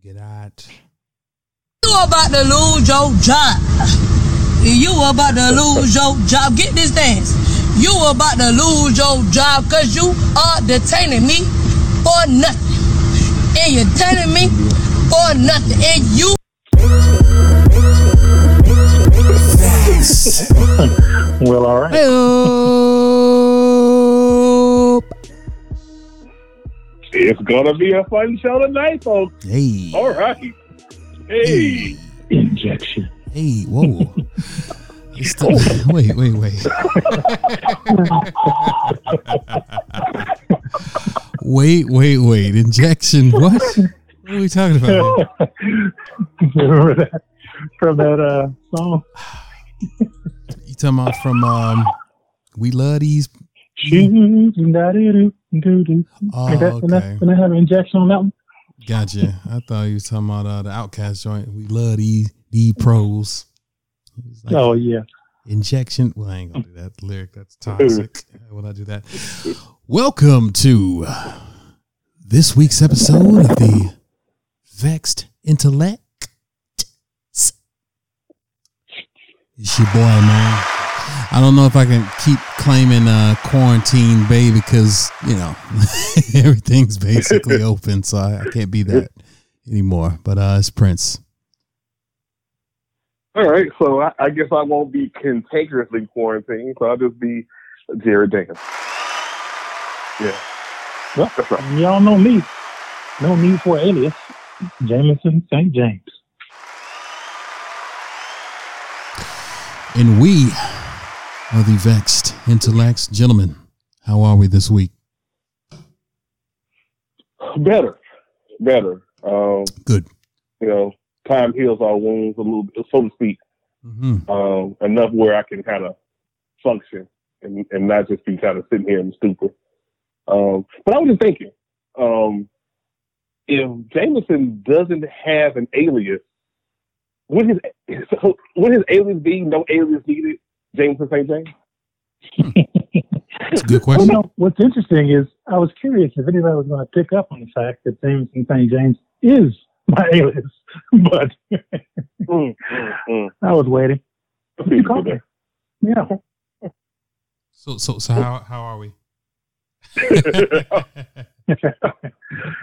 Get out. You about to lose your job. You about to lose your job. Get this dance. You about to lose your job because you are detaining me for nothing. And you're detaining me for nothing. And you Well, all right. Hey-o. It's gonna be a fun show tonight, folks. Hey. All right. Hey. Injection. Hey, whoa. The- wait, wait, wait. wait, wait, wait. Injection. What? What are we talking about? Remember that from that uh, song? You talking about from um We Love These Shoes and da doo doo doo. Oh, When that, when okay. that, when they have an injection on that one? Gotcha. I thought you was talking about uh, the OutKast joint. We love these these pros. Like, Oh yeah. Injection. Well, I ain't gonna do that lyric. That's toxic. Would I do that? Welcome to this week's episode of the Vexed Intellect. It's your boy, man. I don't know if I can keep claiming uh, quarantine bay because you know everything's basically open, so I, I can't be that anymore. But uh, it's Prince. All right. So I, I guess I won't be contagiously quarantined. So I'll just be Jared Daniels. Yeah. Well, That's right. y'all know me. No need for alias. Jameson St. James. And we are the vexed intellects. Gentlemen, how are we this week? Better. Better. Um, Good. you know, time heals our wounds a little bit, so to speak. hmm Um, enough where I can kind of function and, and not just be kind of sitting here in stupor. Um, but I was just thinking, um, if Jameson doesn't have an alias, would his would his alias be no alias needed? Jameson St. James. That's a good Well, question. no, what's interesting is I was curious if anybody was going to pick up on the fact that Jameson St. James is my alias, but Mm, mm, mm. I was waiting. Let's You if we me. Yeah. So, so, so how how are we? that.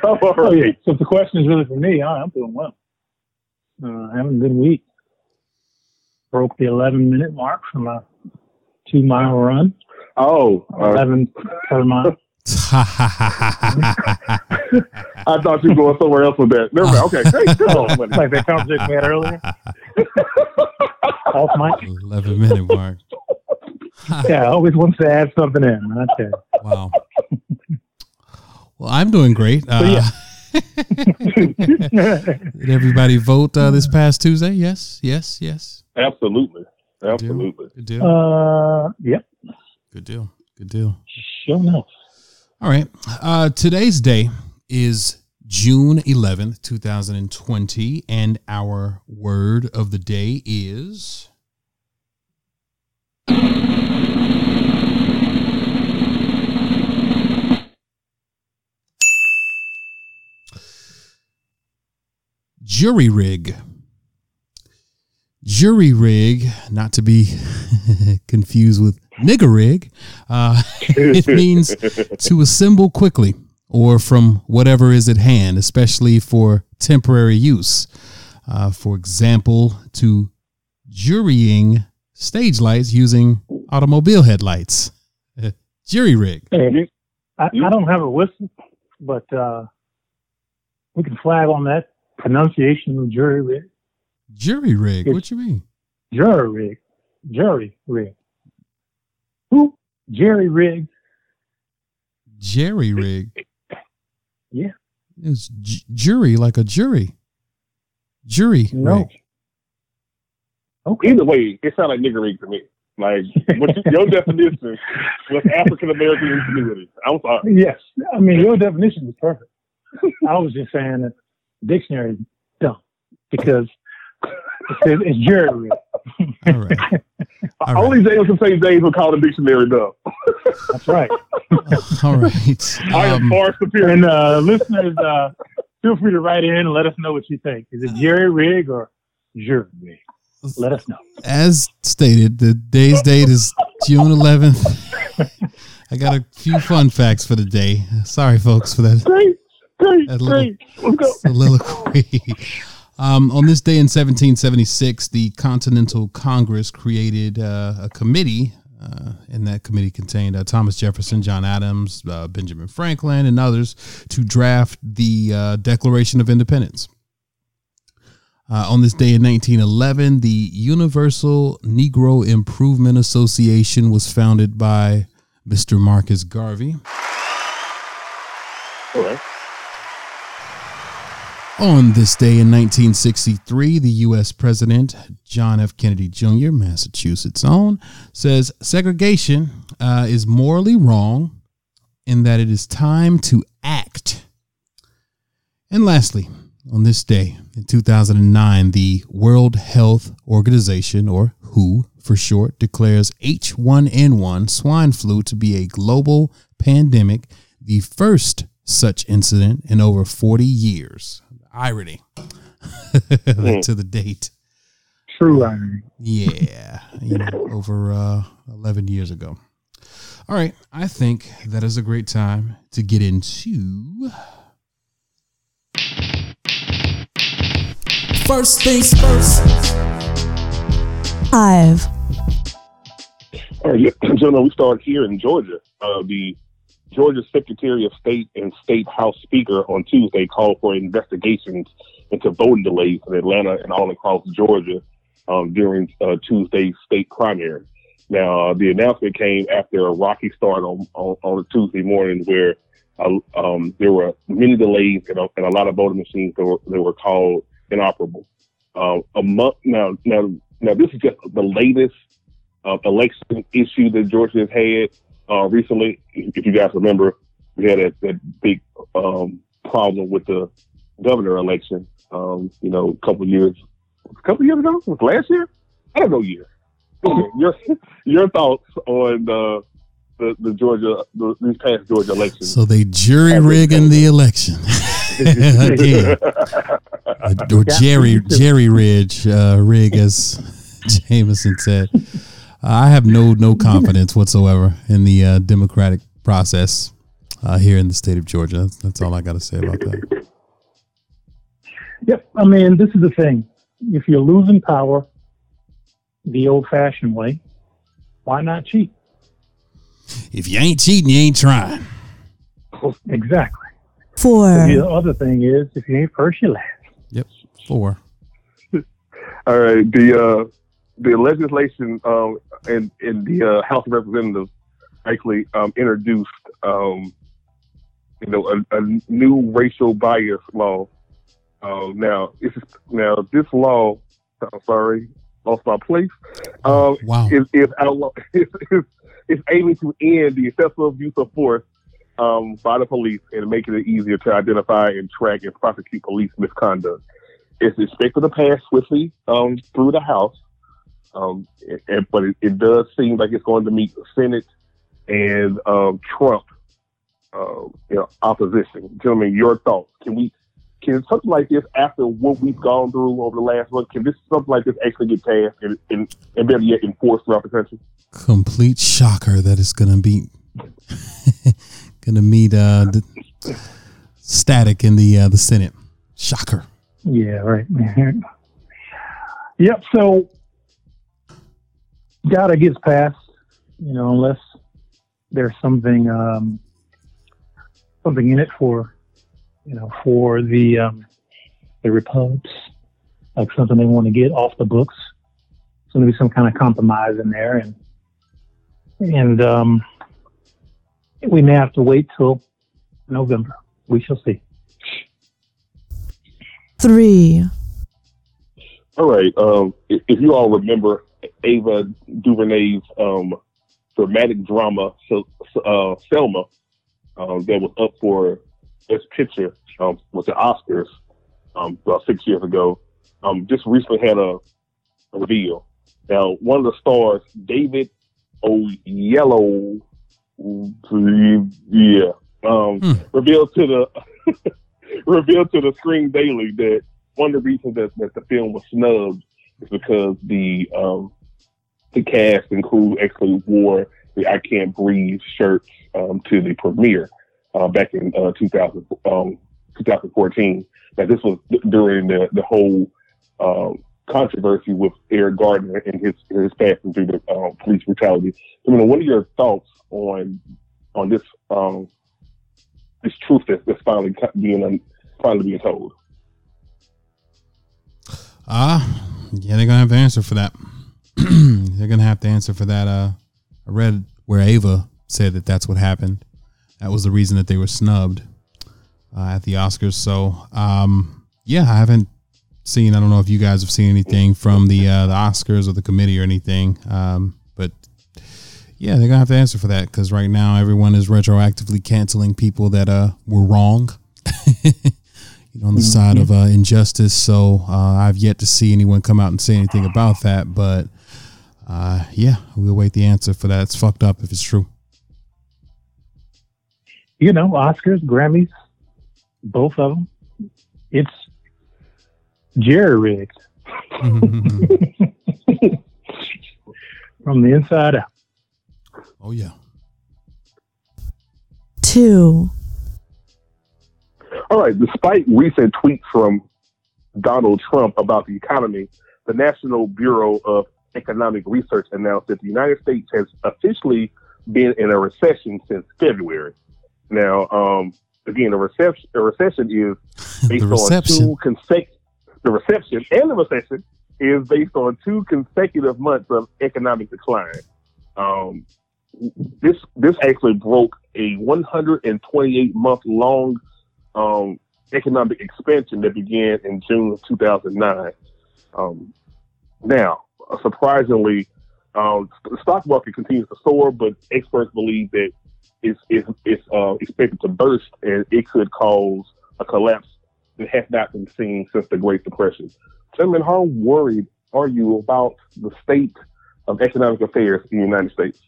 Oh yeah. right. So if the question is really for me, I- I'm doing well. Uh, having a good week. Broke the 11 minute mark from a two mile run. Oh, uh, 11 per mile. I thought you were going somewhere else with that. Never mind. Okay, great. Good on, buddy. like that conversation we had earlier. Off mic. Eleven minute mark. Yeah, I always wants to add something in. I tell you. Wow. Well, I'm doing great. Uh, yeah. Did everybody vote uh, this past Tuesday? Yes, yes, yes. Absolutely. Good deal. Absolutely. Good deal. uh, yep. Good deal. Good deal. Sure enough. All right. Uh, today's day is June 11th, 2020, and our word of the day is. Jury rig. Jury rig, not to be confused with nigger rig. Uh, it means to assemble quickly or from whatever is at hand, especially for temporary use. Uh, for example, to jurying stage lights using automobile headlights. Jury rig. Hey, I, I don't have a whistle, but uh, we can flag on that pronunciation of jury rig. Jury rig. What you mean? Jury rig. Jury rig. Who? Jerry rig. Jerry rig. Yeah. It's j- jury, like a jury. Jury No. rig. Okay. Either way, it sounds like niggery to me. Like what you- your definition was African American ingenuity. I'm sorry. Yes. I mean, your definition was perfect. I was just saying that dictionary is dumb because it says it's Jerry. rig. All right. All right. Only James and St. James would call the dictionary dumb. That's right. All right. I am Um, far superior. And uh, listeners, uh, feel free to write in and let us know what you think. Is it Jerry Rig or Jerry Rig? Let us know. As stated, the day's date is June 11th. I got a few fun facts for the day. Sorry, folks, for that. Great, great, That little- great. Let's go. soliloquy. Um, on this day in 1776, the Continental Congress created uh, a committee, uh, and that committee contained uh, Thomas Jefferson, John Adams, uh, Benjamin Franklin, and others to draft the uh, Declaration of Independence. Uh, on this day in 1911, the Universal Negro Improvement Association was founded by Mr. Marcus Garvey. On this day in 1963, the U.S. President John F. Kennedy Jr., Massachusetts' own, says segregation uh, is morally wrong and that it is time to act. And lastly, on this day in 2009, the World Health Organization, or WHO for short, declares H1N1 swine flu to be a global pandemic, the first such incident in over 40 years. Irony to the date. True irony. Yeah, you know, over uh, 11 years ago. All right, I think that is a great time to get into. First things first. Five, All right, gentlemen, we start here in Georgia. Uh, the Georgia Secretary of State and State House Speaker on Tuesday called for investigations into voting delays in Atlanta and all across Georgia um, during uh, Tuesday's state primary. Now, uh, the announcement came after a rocky start on, on, on a Tuesday morning where uh, um, there were many delays and a, and a lot of voting machines that were, that were called inoperable. Uh, a month now, now, now, this is just the latest uh, election issue that Georgia has had uh, recently. If you guys remember, we had that, that big um, problem with the governor election. Um, you know, a couple years, a couple years ago, was last year? I don't know year. your your thoughts on uh, the the Georgia the, these past Georgia elections? So they jury rigging the election again, or Jerry Jerry Ridge uh, rig, as Jameson said. I have no no confidence whatsoever in the uh, democratic process uh, here in the state of Georgia. That's, that's all I got to say about that. Yep. I mean, this is the thing. If you're losing power the old fashioned way, why not cheat? If you ain't cheating, you ain't trying. Exactly. four, The other thing is, if you ain't first, you last. Yep, four. All right, the uh, the legislation um, in in the uh, House of Representatives actually um, introduced um, you know a, a new racial bias law. Uh, now, it's, now this law, I'm sorry, lost my place. Um, Wow. is is outlaw is, is, is aiming to end the excessive use of force um, by the police and making it easier to identify and track and prosecute police misconduct. It's expected to pass swiftly um, through the House, um, and, but it, it does seem like it's going to meet the Senate and um, Trump, uh, you know, opposition. Gentlemen, your thoughts? Can we? Can something like this, after what we've gone through over the last month, can this something like this actually get passed and, and, and better yet enforced throughout the country? Complete shocker that it's gonna be gonna meet uh, the static in the uh, the Senate. Shocker. Yeah, right. yep. So, data gets passed, you know, unless there's something um, something in it for, you know, for the um, the repubs, like something they want to get off the books. So maybe some kind of compromise in there, and and um, we may have to wait till November. We shall see. three, All right. Um, if, if you all remember Ava DuVernay's um, dramatic drama, so, uh, Selma, um, that was up for Best Picture um, with the Oscars um, about six years ago, um, just recently had a, a reveal. Now, one of the stars, David Oyelowo, yeah, um, Hmm. revealed to the revealed to the Screen Daily that one of the reasons that, that the film was snubbed is because the um, the cast and crew actually wore the "I Can't Breathe" shirts um, to the premiere uh, back in uh, 2000, um, 2014. Now this was during the the whole um, controversy with Eric Gardner and his his passing through the um, police brutality. I mean, what are your thoughts on on this um, this truth that's finally being finally being told? Ah, uh, yeah, they're gonna have an answer for that. they're gonna have to answer for that. Uh, I read where Ava said that that's what happened. That was the reason that they were snubbed uh, at the Oscars. So, um, yeah, I haven't seen. I don't know if you guys have seen anything from the uh, the Oscars or the committee or anything. Um, but yeah, they're gonna have to answer for that because right now everyone is retroactively canceling people that uh were wrong. you know, on the mm-hmm. side of uh, injustice. So uh, I've yet to see anyone come out and say anything about that. But uh, yeah, we'll wait the answer for that. It's fucked up if it's true. You know, Oscars, Grammys, both of them. It's jerry rigged from the inside out. Oh yeah. Two. All right. Despite recent tweets from Donald Trump about the economy, the National Bureau of Economic Research announced that the United States has officially been in a recession since February. Now, um, again, a recession, a recession is based on two consecutive the reception and the recession is based on two consecutive months of economic decline. Um, this this actually broke a 128 month long um, economic expansion that began in June of 2009. Um, now, surprisingly, um, the stock market continues to soar, but experts believe that it's, it's, it's uh, expected to burst and it could cause a collapse that has not been seen since the Great Depression. Gentlemen, how worried are you about the state of economic affairs in the United States?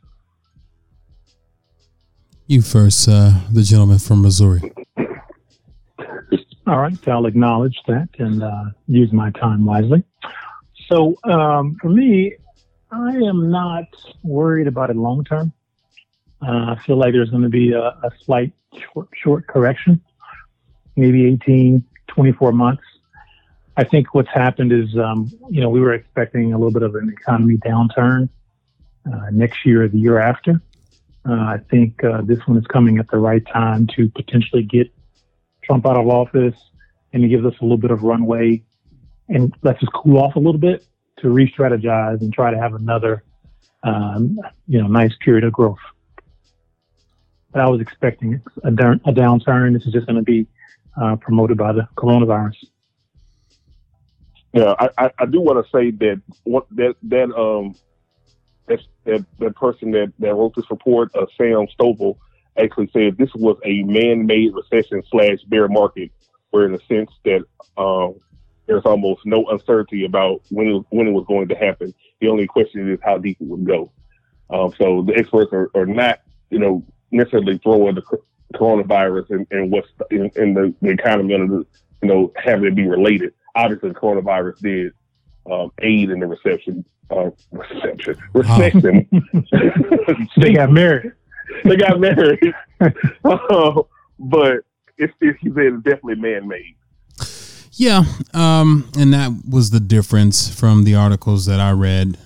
You first, uh, the gentleman from Missouri. All right, I'll acknowledge that and uh, use my time wisely. So, um, for me, I am not worried about it long term. Uh, I feel like there's going to be a, a slight short, short correction, maybe 18, 24 months. I think what's happened is, um, you know, we were expecting a little bit of an economy downturn uh, next year or the year after. Uh, I think uh, this one is coming at the right time to potentially get Trump out of office and it gives us a little bit of runway and let's just cool off a little bit to re-strategize and try to have another, um, you know, nice period of growth. But I was expecting a, down, a downturn. This is just going to be uh, promoted by the coronavirus. Yeah, I, I, do want to say that what that that um that that, that person that, that wrote this report, uh, Sam Stovall, actually said this was a man-made recession slash bear market, where in the sense that um, there's almost no uncertainty about when it, when it was going to happen. The only question is how deep it would go. Um, so the experts are, are not, you know, necessarily throwing the coronavirus and, and what's in, in the, the, economy under, you know, having it be related. Obviously, the coronavirus did um, aid in the reception, uh, reception, they got married. they got married. uh, but it's, it's, it's definitely man-made. Yeah, um, and that was the difference from the articles that I read.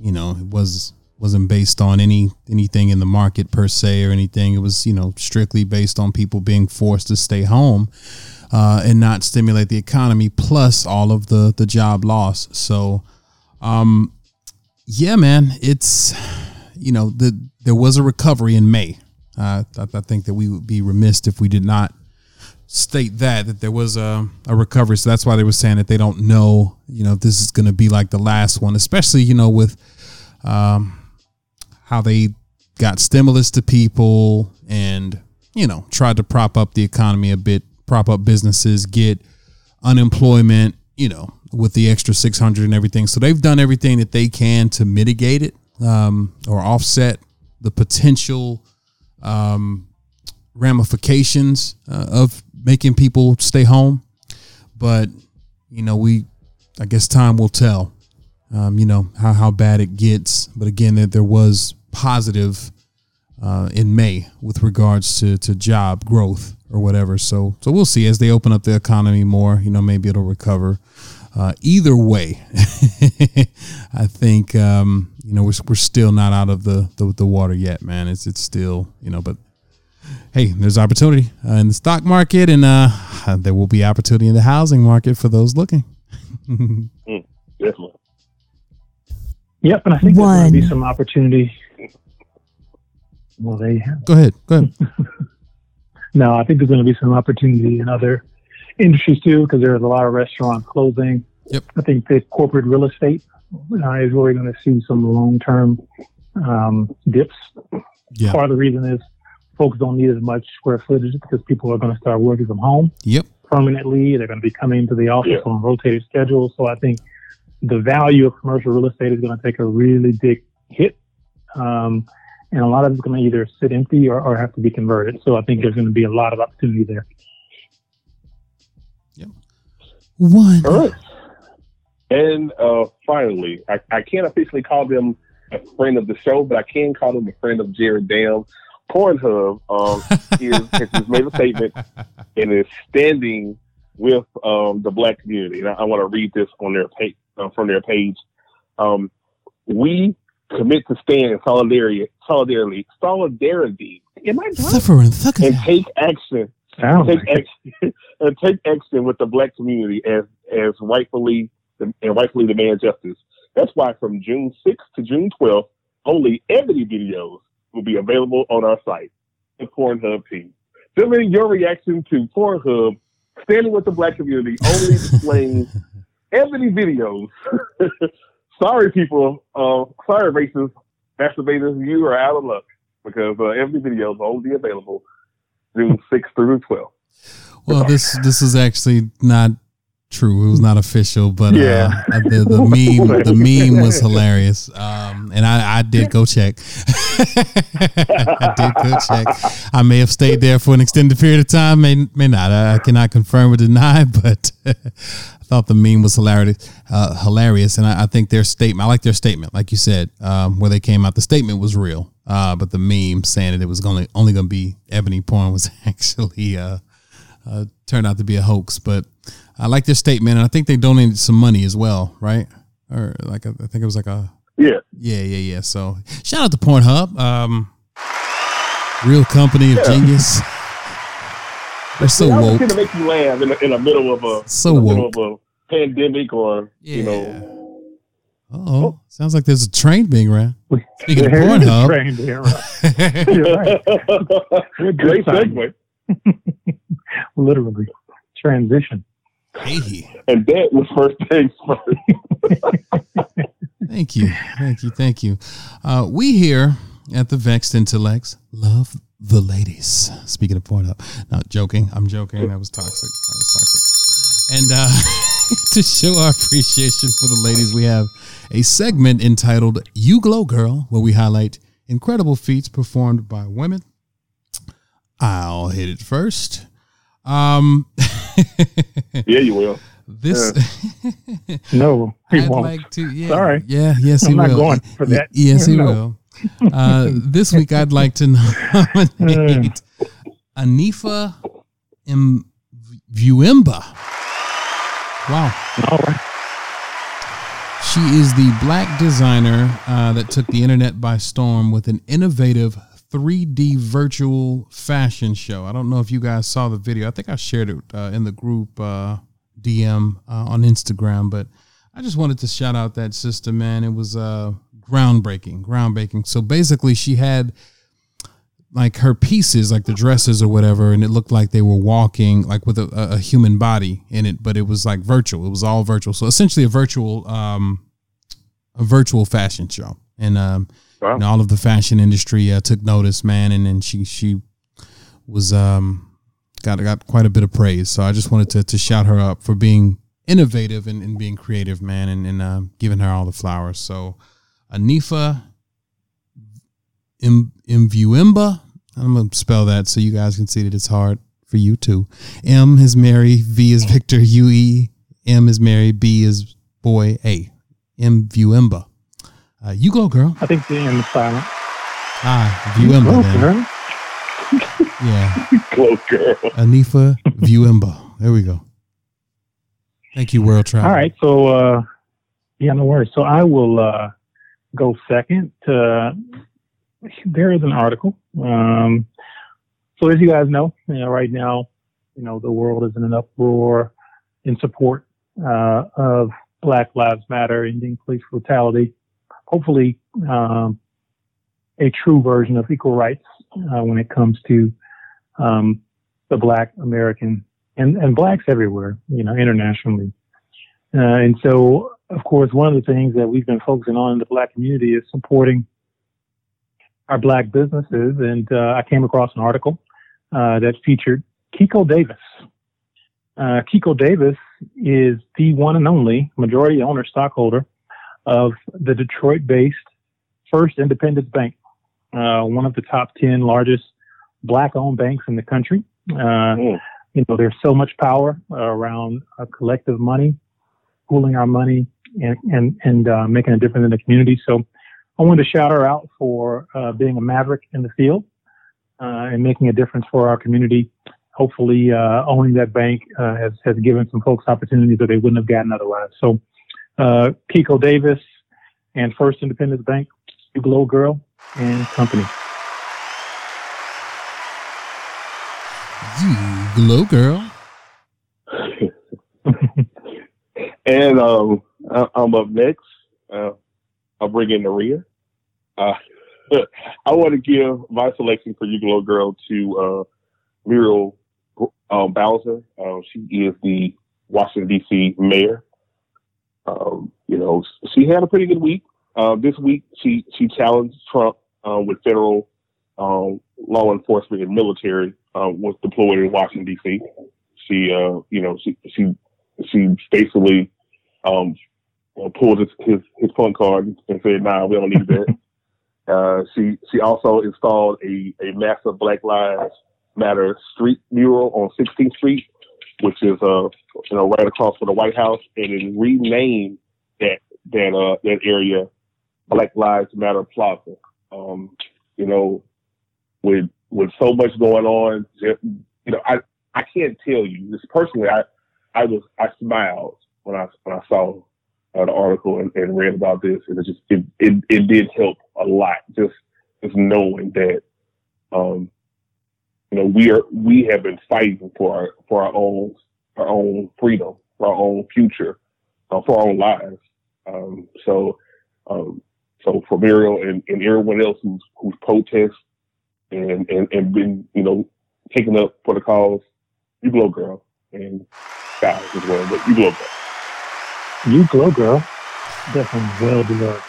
You know, it was wasn't based on any anything in the market per se or anything. It was you know strictly based on people being forced to stay home uh, and not stimulate the economy, plus all of the the job loss. So, um, yeah, man, it's you know the there was a recovery in May. Uh, I, I think that we would be remiss if we did not state that that there was a, a recovery. So that's why they were saying that they don't know, you know, if this is going to be like the last one, especially you know with um, how they got stimulus to people and you know tried to prop up the economy a bit, prop up businesses, get unemployment, you know, with the extra 600 and everything. So they've done everything that they can to mitigate it um, or offset the potential um, ramifications uh, of making people stay home, but you know, we I guess time will tell. Um, you know how how bad it gets, but again, there, there was positive uh, in May with regards to to job growth or whatever. So so we'll see as they open up the economy more. You know, maybe it'll recover. Uh, either way, I think um, you know we're, we're still not out of the, the, the water yet, man. It's it's still you know, but hey, there's opportunity uh, in the stock market, and uh, there will be opportunity in the housing market for those looking. mm, definitely. Yep, and I think there's going to be some opportunity. Well, they have. Go ahead. Go ahead. no, I think there's going to be some opportunity in other industries too, because there's a lot of restaurants closing. Yep. I think the corporate real estate uh, is really going to see some long-term um, dips. Yeah. Part of the reason is folks don't need as much square footage because people are going to start working from home. Yep. Permanently, they're going to be coming to the office yeah. on rotated schedules. So I think the value of commercial real estate is going to take a really big hit. Um, and a lot of it's going to either sit empty or, or have to be converted. So I think there's going to be a lot of opportunity there. Yep. One. All right. And uh, finally, I, I can't officially call them a friend of the show, but I can call them a friend of Jared Dam. Pornhub um, is, has made a statement and is standing with um, the black community. And I, I want to read this on their page, uh, from their page. Um, we commit to stand in solidarity, solidarity, solidarity. Am I suffering? and take action. take action and take action with the black community as as rightfully and rightfully demand justice. That's why from June 6th to June 12th, only Ebony videos will be available on our site, the Pornhub team. Submitting your reaction to Pornhub standing with the black community, only displaying Ebony videos. sorry, people. Uh, sorry, racist masturbators. You are out of luck because uh, Ebony videos will only be available June 6th through 12th. Well, this this is actually not true. It was not official, but yeah. uh, the, the meme the meme was hilarious. Um, and I, I did go check. I did go check. I may have stayed there for an extended period of time, may may not. I, I cannot confirm or deny, but I thought the meme was hilarious. Uh, hilarious, and I, I, think their statement. I like their statement, like you said, um, where they came out. The statement was real, uh, but the meme saying that it was only only going to be ebony porn was actually uh, uh, turned out to be a hoax. But I like their statement, and I think they donated some money as well, right? Or like I think it was like a yeah, yeah, yeah, yeah. So shout out to Pornhub, um, real company of yeah. genius. They're so yeah, woke. to make you laugh in the, in the middle of a so woke. of a pandemic or yeah. you know. Oh, sounds like there's a train being ran. Speaking of Pornhub, train being ran. Great segue. Literally, transition. Hey. And that was first things first. thank you. Thank you. Thank you. Uh, we here at the Vexed Intellects love the ladies. Speaking of Pornhub. Not joking. I'm joking. That was toxic. That was toxic. And uh, to show our appreciation for the ladies, we have a segment entitled You Glow Girl, where we highlight incredible feats performed by women. I'll hit it first. Um, yeah, you will. This no, he I'd won't. like to. Yeah, Sorry. Yeah, yes, he I'm will. not going for that. yes, he No. will. Uh, this week, I'd like to nominate Anifa Mvuemba. Wow. All right. She is the black designer uh, that took the internet by storm with an innovative 3D virtual fashion show. I don't know if you guys saw the video. I think I shared it uh, in the group uh, DM uh, on Instagram, but I just wanted to shout out that sister, man. It was uh, groundbreaking, groundbreaking. So basically, she had like her pieces, like the dresses or whatever, and it looked like they were walking like with a, a human body in it, but it was like virtual. It was all virtual. So essentially, a virtual, um, a virtual fashion show, and um, Wow. and all of the fashion industry uh, took notice, man, and then she she was um got got quite a bit of praise. So I just wanted to to shout her up for being innovative and, and being creative, man, and, and uh, giving her all the flowers. So Anifa Im, Mvuemba, I'm gonna spell that so you guys can see that it's hard for you too. M is Mary, V is Victor, U E, M is Mary, B is boy, A. M Viewemba. Uh, you go, girl. I think is silent. Ah, Viewemba Go. Yeah, Close girl. Anifa Viewemba. There we go. Thank you, World Travel. All right. So, uh, yeah, no worries. So I will uh, go second. Uh, there is an article. Um, so as you guys know, you know, right now, you know, the world is in an uproar in support uh, of Black Lives Matter, ending police brutality. Hopefully, um, a true version of equal rights uh, when it comes to um, the Black American and, and blacks everywhere, you know, internationally. Uh, and so, of course, one of the things that we've been focusing on in the black community is supporting our black businesses. And uh, I came across an article uh, that featured Kiko Davis. Uh, Kiko Davis is the one and only majority owner stockholder of the Detroit-based First Independence Bank, uh, one of the top 10 largest black-owned banks in the country. Uh, Mm. you know, there's so much power around uh, collective money, pooling our money, and and and uh, making a difference in the community. So, I wanted to shout her out for uh, being a maverick in the field uh, and making a difference for our community. Hopefully, uh, owning that bank uh, has has given some folks opportunities that they wouldn't have gotten otherwise. So, uh, Kiko Davis and First Independence Bank, you glow girl and company. You glow, girl. And um, I- I'm up next. Uh, I'll bring in Maria. Uh, I want to give my selection for you, little girl, to uh, Muriel um, Bowser. Uh, she is the Washington D.C. mayor. Um, you know, she had a pretty good week. Uh, this week, she she challenged Trump uh, with federal um, law enforcement and military uh, was deployed in Washington D.C. She, uh, you know, she she she basically um, pulled his, his his phone card and said, "Nah, we don't need that." uh, she she also installed a a massive Black Lives Matter street mural on 16th Street, which is uh you know right across from the White House, and then renamed that that uh that area Black Lives Matter Plaza. Um, you know, with with so much going on, you know, I I can't tell you. This personally, I I was I smiled when I when I saw uh, the article and, and read about this, and it just it, it it did help a lot. Just just knowing that, um, you know, we are we have been fighting for our for our own our own freedom, for our own future, uh, for our own lives. Um, so, um, so for Muriel and, and everyone else who's who's protest and, and and been you know taking up for the cause, you blow girl and guys as well, but you blow girl. You glow girl, definitely well deserved.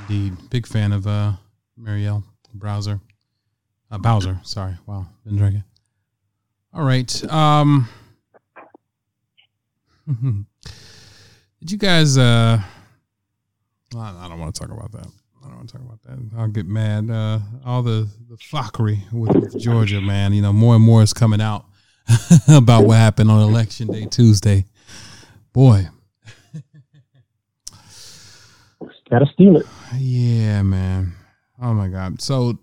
Indeed. Big fan of uh Marielle Browser. Uh, Bowser, sorry. Wow, been drinking. All right. Um Did you guys uh I I don't want to talk about that. I don't want to talk about that. I'll get mad. Uh all the the fuckery with, with Georgia, man. You know, more and more is coming out about what happened on election day Tuesday. Boy, Gotta steal it. Yeah, man. Oh my God. So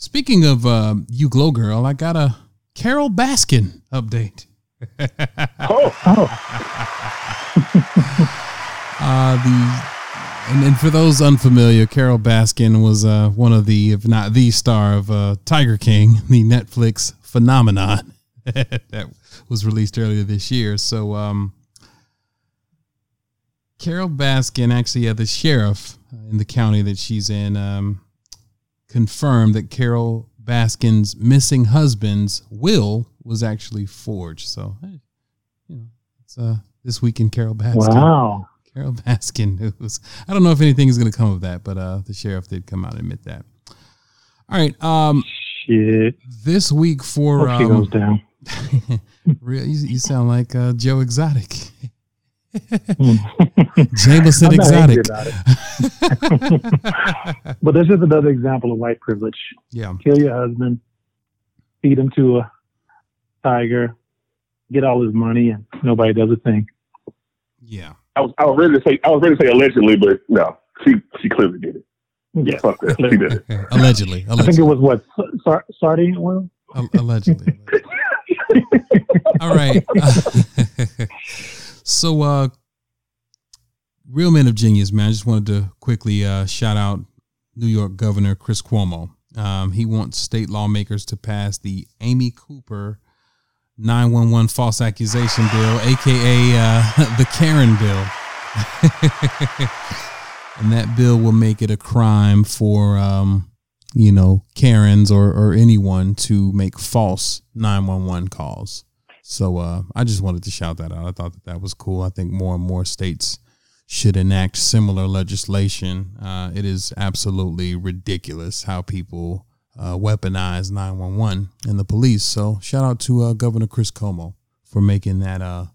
speaking of uh, you glow girl, I got a Carole Baskin update. Oh, Oh, Uh, the and, and for those unfamiliar, Carole Baskin was uh, one of the, if not the star of uh, Tiger King, the Netflix phenomenon that was released earlier this year. So, um, Carole Baskin, actually, uh, the sheriff in the county that she's in, um, confirmed that Carole Baskin's missing husband's will was actually forged. So, hey, you know, it's uh, this week in Carole Baskin. wow. Carole Baskin news. I don't know if anything is going to come of that, but uh, the sheriff did come out and admit that. All right. Um, Shit. this week for Hope she goes um, down. real, you, you sound like uh, Joe Exotic. Jameson I'm not angry Exotic. about it. But this is another example of white privilege. yeah, Kill your husband, feed him to a tiger, get all his money, and nobody does a thing. Yeah. I was I was ready to say I was ready to say allegedly, but no, she she clearly did it. Yeah. Fuck that. She did it. Okay. Allegedly. I think it was what sar- sardine oil. Al- allegedly. All right. So, uh, real men of genius, man. I just wanted to quickly uh, shout out New York Governor Chris Cuomo. Um, he wants state lawmakers to pass the Amy Cooper 911 false accusation bill, aka uh, the Karen bill. and that bill will make it a crime for um, you know, Karens or, or anyone to make false 911 calls. So uh, I just wanted to shout that out. I thought that that was cool. I think more and more states should enact similar legislation. Uh, it is absolutely ridiculous how people uh, weaponize 911 and the police. So shout out to uh, Governor Chris Cuomo for making that uh,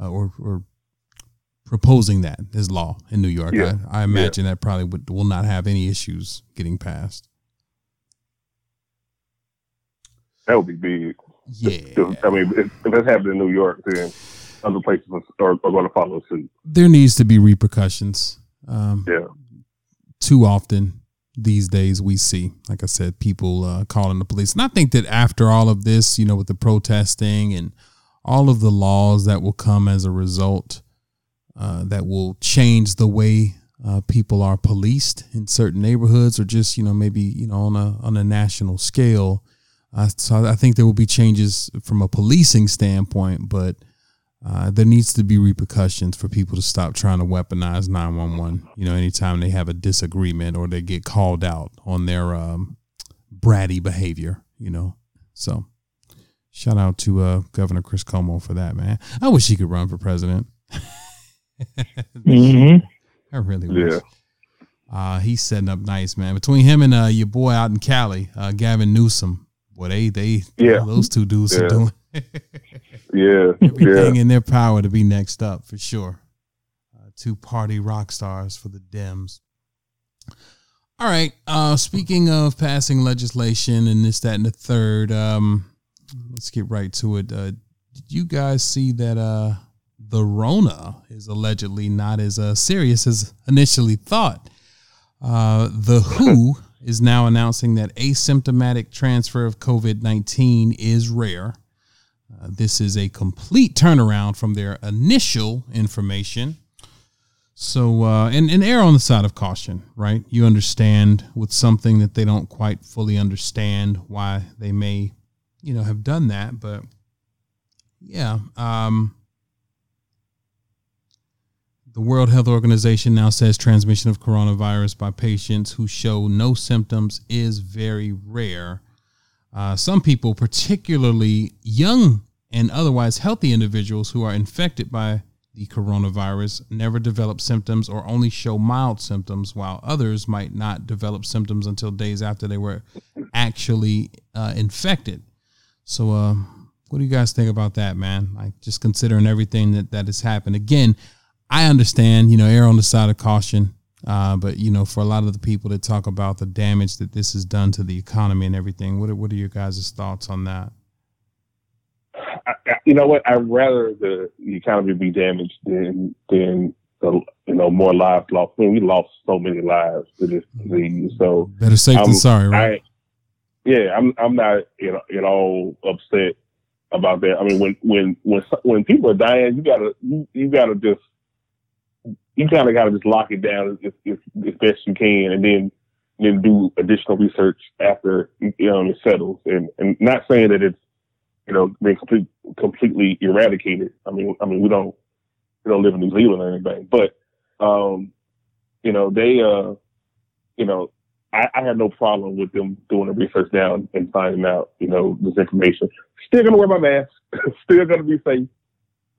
uh, or, or proposing that as law in New York. Yeah. I, I imagine that probably would, will not have any issues getting passed. That would be big. Yeah. I mean, if, if that's happening in New York, then other places are, are going to follow suit. There needs to be repercussions. Um, Yeah. Too often these days we see, like I said, people uh, calling the police. And I think that after all of this, you know, with the protesting and all of the laws that will come as a result, uh, that will change the way uh, people are policed in certain neighborhoods, or just you know maybe you know on a on a national scale. Uh, so I think there will be changes from a policing standpoint, but uh, there needs to be repercussions for people to stop trying to weaponize 911. You know, anytime they have a disagreement or they get called out on their um, bratty behavior, you know. So shout out to uh, Governor Chris Cuomo for that, man. I wish he could run for president. Mm-hmm. I really wish. Yeah. Uh, he's setting up nice, man. Between him and uh, your boy out in Cali, uh, Gavin Newsom, boy, they they Yeah. those two dudes are doing Yeah. everything yeah. in their power to be next up for sure. Uh, two party rock stars for the Dems. All right. Uh, speaking of passing legislation and this, that, and the third, um, let's get right to it. Uh, did you guys see that uh, the Rona is allegedly not as uh, serious as initially thought? Uh, the WHO is now announcing that asymptomatic transfer of COVID 19 is rare. Uh, this is a complete turnaround from their initial information. So, uh, and, and err on the side of caution, right? You understand with something that they don't quite fully understand why they may, you know, have done that. But yeah, um, the World Health Organization now says transmission of coronavirus by patients who show no symptoms is very rare. Uh, some people, particularly young and otherwise healthy individuals who are infected by the coronavirus, never develop symptoms or only show mild symptoms, while others might not develop symptoms until days after they were actually uh, infected. So, uh, what do you guys think about that, man? Like, just considering everything that, that has happened. Again, I understand, you know, err on the side of caution. Uh, but you know, for a lot of the people that talk about the damage that this has done to the economy and everything, what are, what are your guys' thoughts on that? I, you know what? I'd rather the, the economy be damaged than than the, you know more lives lost. I mean, we lost so many lives to this disease. So Better safe than I'm- sorry, right? I, yeah, I'm I'm not you know at all upset about that. I mean, when when when when people are dying, you gotta you, you gotta just you kind of gotta just lock it down as, as, as best you can, and then then do additional research after know it settles. And and not saying that it's you know been complete, completely eradicated. I mean, I mean we don't we don't live in New Zealand or anything, but um, you know they uh you know I, I had no problem with them doing the research now and finding out, you know, this information. Still gonna wear my mask. still gonna be safe.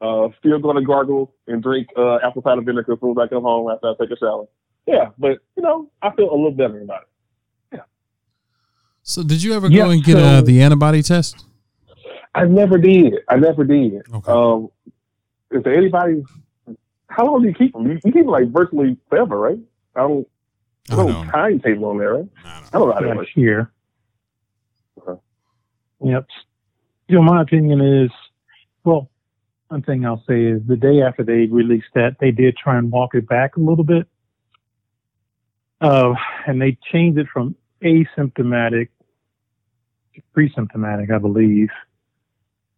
Uh, still gonna gargle and drink uh, apple cider vinegar as soon as I come home after I take a shower. Yeah, but you know, I feel a little better about it. Yeah. So, did you ever Yeah, go and get uh, the antibody test? I never did. I never did. Okay. Um, is there anybody? How long do you keep them? You, you keep them like virtually forever, right? I don't. I don't no know. timetable on there, right? I don't I don't know how that Last works. year. Yep. You know, my opinion is, well, one thing I'll say is the day after they released that, they did try and walk it back a little bit. Uh, and they changed it from asymptomatic to pre-symptomatic, I believe.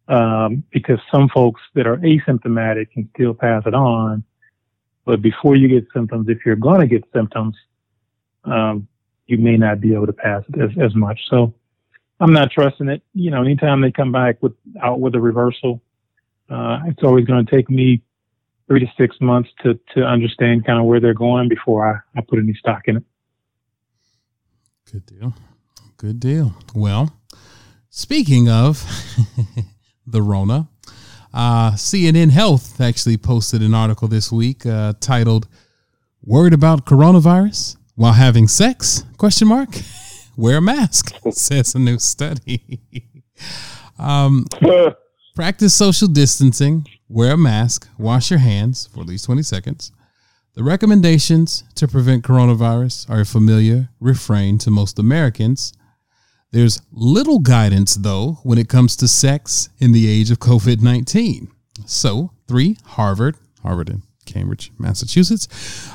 Um, because some folks that are asymptomatic can still pass it on. But before you get symptoms, if you're going to get symptoms, um, you may not be able to pass it as, as much. So I'm not trusting it. You know, anytime they come back with out with a reversal, uh, it's always going to take me three to six months to, to understand kind of where they're going before I, I put any stock in it. Good deal. Good deal. Well, speaking of the Rona, uh, CNN Health actually posted an article this week uh, titled "Worried about coronavirus while having sex?" Question mark. Wear a mask, says a new study. um, practice social distancing. Wear a mask. Wash your hands for at least twenty seconds. The recommendations to prevent coronavirus are a familiar refrain to most Americans. There's little guidance, though, when it comes to sex in the age of COVID 19. So, three Harvard, Harvard Cambridge, Massachusetts,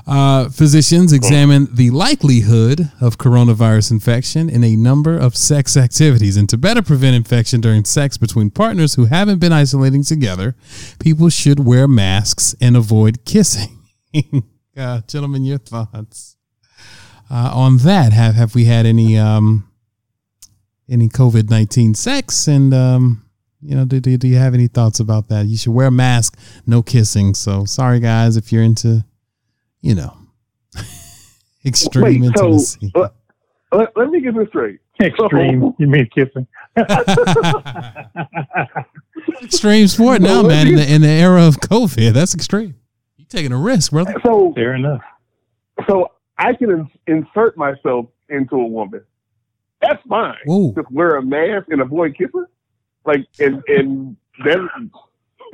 uh, physicians examined the likelihood of coronavirus infection in a number of sex activities. And to better prevent infection during sex between partners who haven't been isolating together, people should wear masks and avoid kissing. uh, gentlemen, your thoughts uh, on that? Have have we had any um, any COVID nineteen sex? And um, you know, do, do do you have any thoughts about that? You should wear a mask, no kissing. So sorry, guys, if you're into, you know, extreme Wait, so, intimacy. uh, let, let me get this straight. Extreme. You mean kissing? extreme sport now, man. In the in the era of COVID, that's extreme. You're taking a risk, brother. So, Fair enough. so I can ins- insert myself into a woman. That's fine. Whoa. Just wear a mask and avoid kissing. Like, and and then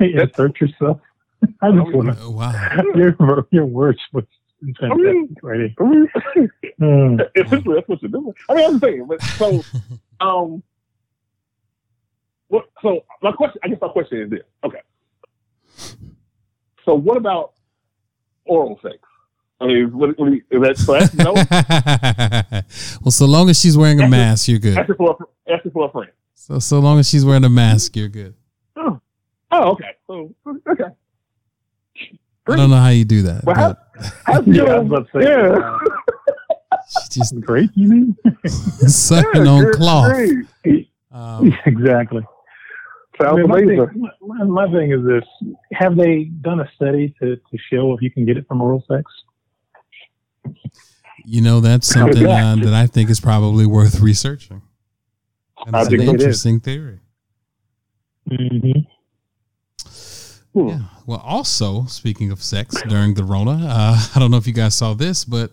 Insert yourself. I just want Oh, wow. to. Your your words was fantastic, Freddie. I mean, Hmm. essentially that's what you're doing. I mean, I'm saying, but so, um, what? So my question, I guess my question is this. Okay. So what about oral sex? I mean, what, what, is that? So that's no. well, so long as she's wearing a mask, you're good. Asking for a, asking for a friend. So so long as she's wearing a mask, you're good. Oh, oh, okay. So okay. I don't know how you do that. Well, how- How's Yeah, I your- was say, yeah. she just Great, you mean? sucking Yeah, on cloth. Um, exactly. I Sounds mean, my, amazing. thing, my, my thing is this: Have they done a study to, to show if you can get it from oral sex? you know, that's something uh, that I think is probably worth researching. And I it's an think it is. interesting theory. Mm-hmm. Hmm. Yeah. Well, also speaking of sex during the Rona, uh, I don't know if you guys saw this, but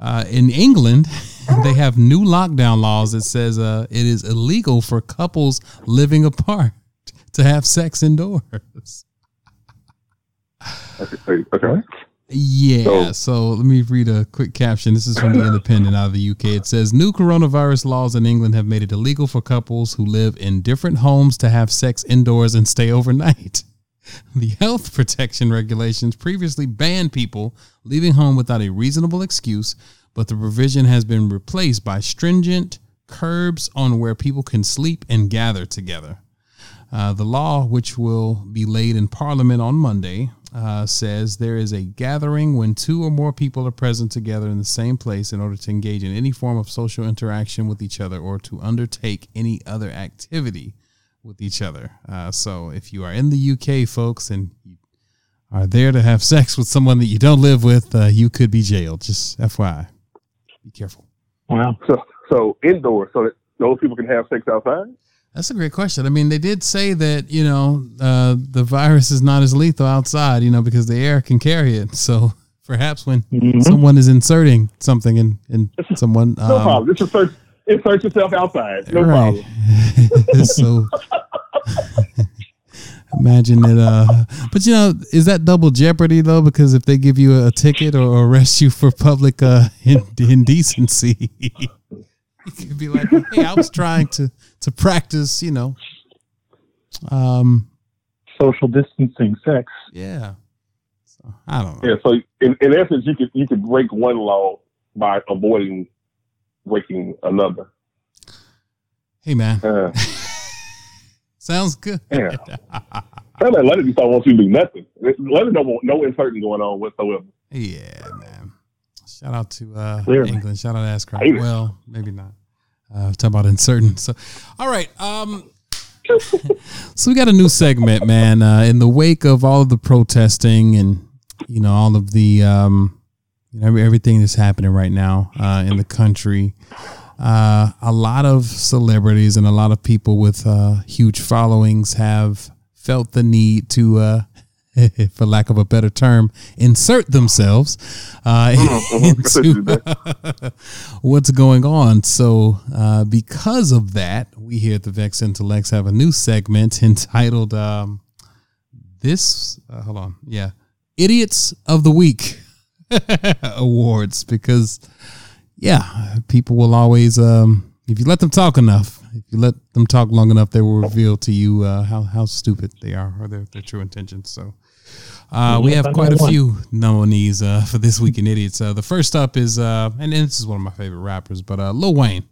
uh, in England, they have new lockdown laws that says uh, it is illegal for couples living apart to have sex indoors. Okay. Yeah. So- So let me read a quick caption. This is from the Independent out of the UK. It says new coronavirus laws in England have made it illegal for couples who live in different homes to have sex indoors and stay overnight. The health protection regulations previously banned people leaving home without a reasonable excuse, but the provision has been replaced by stringent curbs on where people can sleep and gather together. Uh, the law, which will be laid in Parliament on Monday, uh, says there is a gathering when two or more people are present together in the same place in order to engage in any form of social interaction with each other or to undertake any other activity with each other. Uh, so if you are in the UK, folks, and you are there to have sex with someone that you don't live with, uh, you could be jailed. Just FYI. Be careful. Wow. So so indoors, so that those people can have sex outside. That's a great question. I mean, they did say that you know uh, the virus is not as lethal outside, you know, because the air can carry it. So perhaps when Mhm. someone is inserting something in in someone, No um, problem. Just insert insert yourself outside. No right? problem. so imagine it. Uh, but you know, is that double jeopardy though? Because if they give you a ticket or arrest you for public uh, ind- indecency, he could be like, "Hey, I was trying to to practice, you know, um, Social distancing sex. yeah." So I don't know. Yeah, so in, in essence, you could you could break one law by avoiding breaking another. Hey, man, Uh, sounds good. yeah. Leonard just don't want you to do nothing. Leonard don't want no inserting going on whatsoever. Yeah, man. Shout out to uh, England. Shout out to Ask Hate. Well, maybe not. Uh, talk about uncertain. So, all right. Um, so we got a new segment, man. Uh, in the wake of all of the protesting and you know all of the um, you know everything that's happening right now uh, in the country, uh, a lot of celebrities and a lot of people with uh, huge followings have felt the need to. For lack of a better term, insert themselves uh, into what's going on. So, uh, because of that, we here at the Vex Intellects have a new segment entitled um, "This." Uh, hold on, yeah, "Idiots of the Week" awards. Because, yeah, people will always, um, if you let them talk enough, if you let them talk long enough, they will reveal to you uh, how how stupid they are or their their true intentions. So. Uh, we have quite a few nominees uh, for this week in idiots. Uh, the first up is, uh, and this is one of my favorite rappers, but uh, Lil Wayne.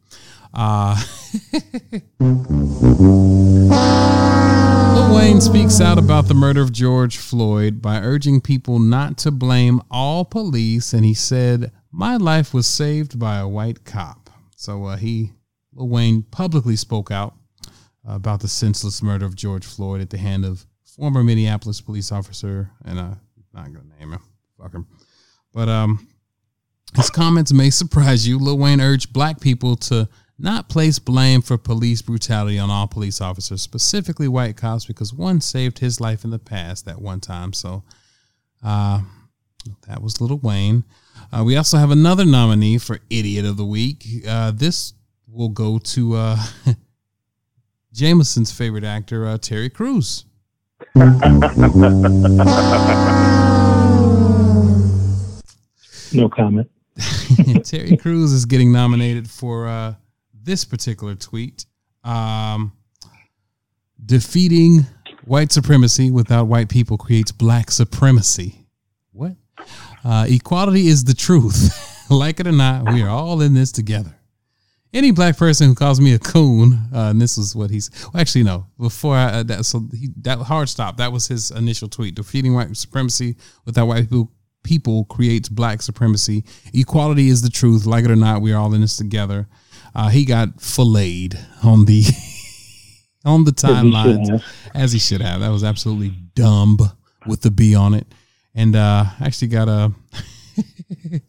Uh, Lil Wayne speaks out about the murder of George Floyd by urging people not to blame all police, and he said, "My life was saved by a white cop." So uh, he, Lil Wayne, publicly spoke out about the senseless murder of George Floyd at the hand of former Minneapolis police officer, and uh, I'm not gonna name him, fuck him, but um, his comments may surprise you. Lil Wayne urged black people to not place blame for police brutality on all police officers, specifically white cops, because one saved his life in the past that one time. So, uh, that was Lil Wayne. Uh, we also have another nominee for Idiot of the Week. Uh, this will go to uh, Jameson's favorite actor, uh, Terry Crews. No comment. Terry Crews is getting nominated for uh, this particular tweet. Um, defeating white supremacy without white people creates black supremacy. What? Uh, equality is the truth. like it or not, we are all in this together. Any black person who calls me a coon, uh, and this is what he's well, actually no. Before I, uh, that, so he, that hard stop. That was his initial tweet. Defeating white supremacy without white people people creates black supremacy. Equality is the truth. Like it or not, we are all in this together. Uh, he got filleted on the on the As he should timelines have. as he should have. That was absolutely dumb with the B on it. And uh actually got a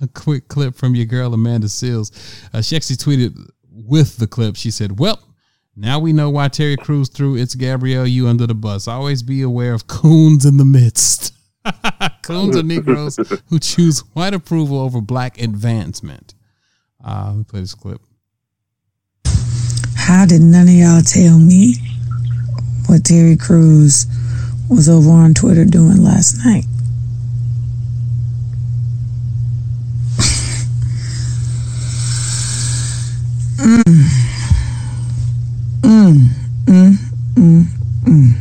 a quick clip from your girl Amanda Seales. Uh, she actually tweeted with the clip. She said, "Well, now we know why Terry Crews threw it's Gabrielle you under the bus. Always be aware of coons in the midst. coons are Negroes who choose white approval over black advancement." Uh, let me play this clip. How did none of y'all tell me what Terry Crews was over on Twitter doing last night? Mm. Mm. Mm.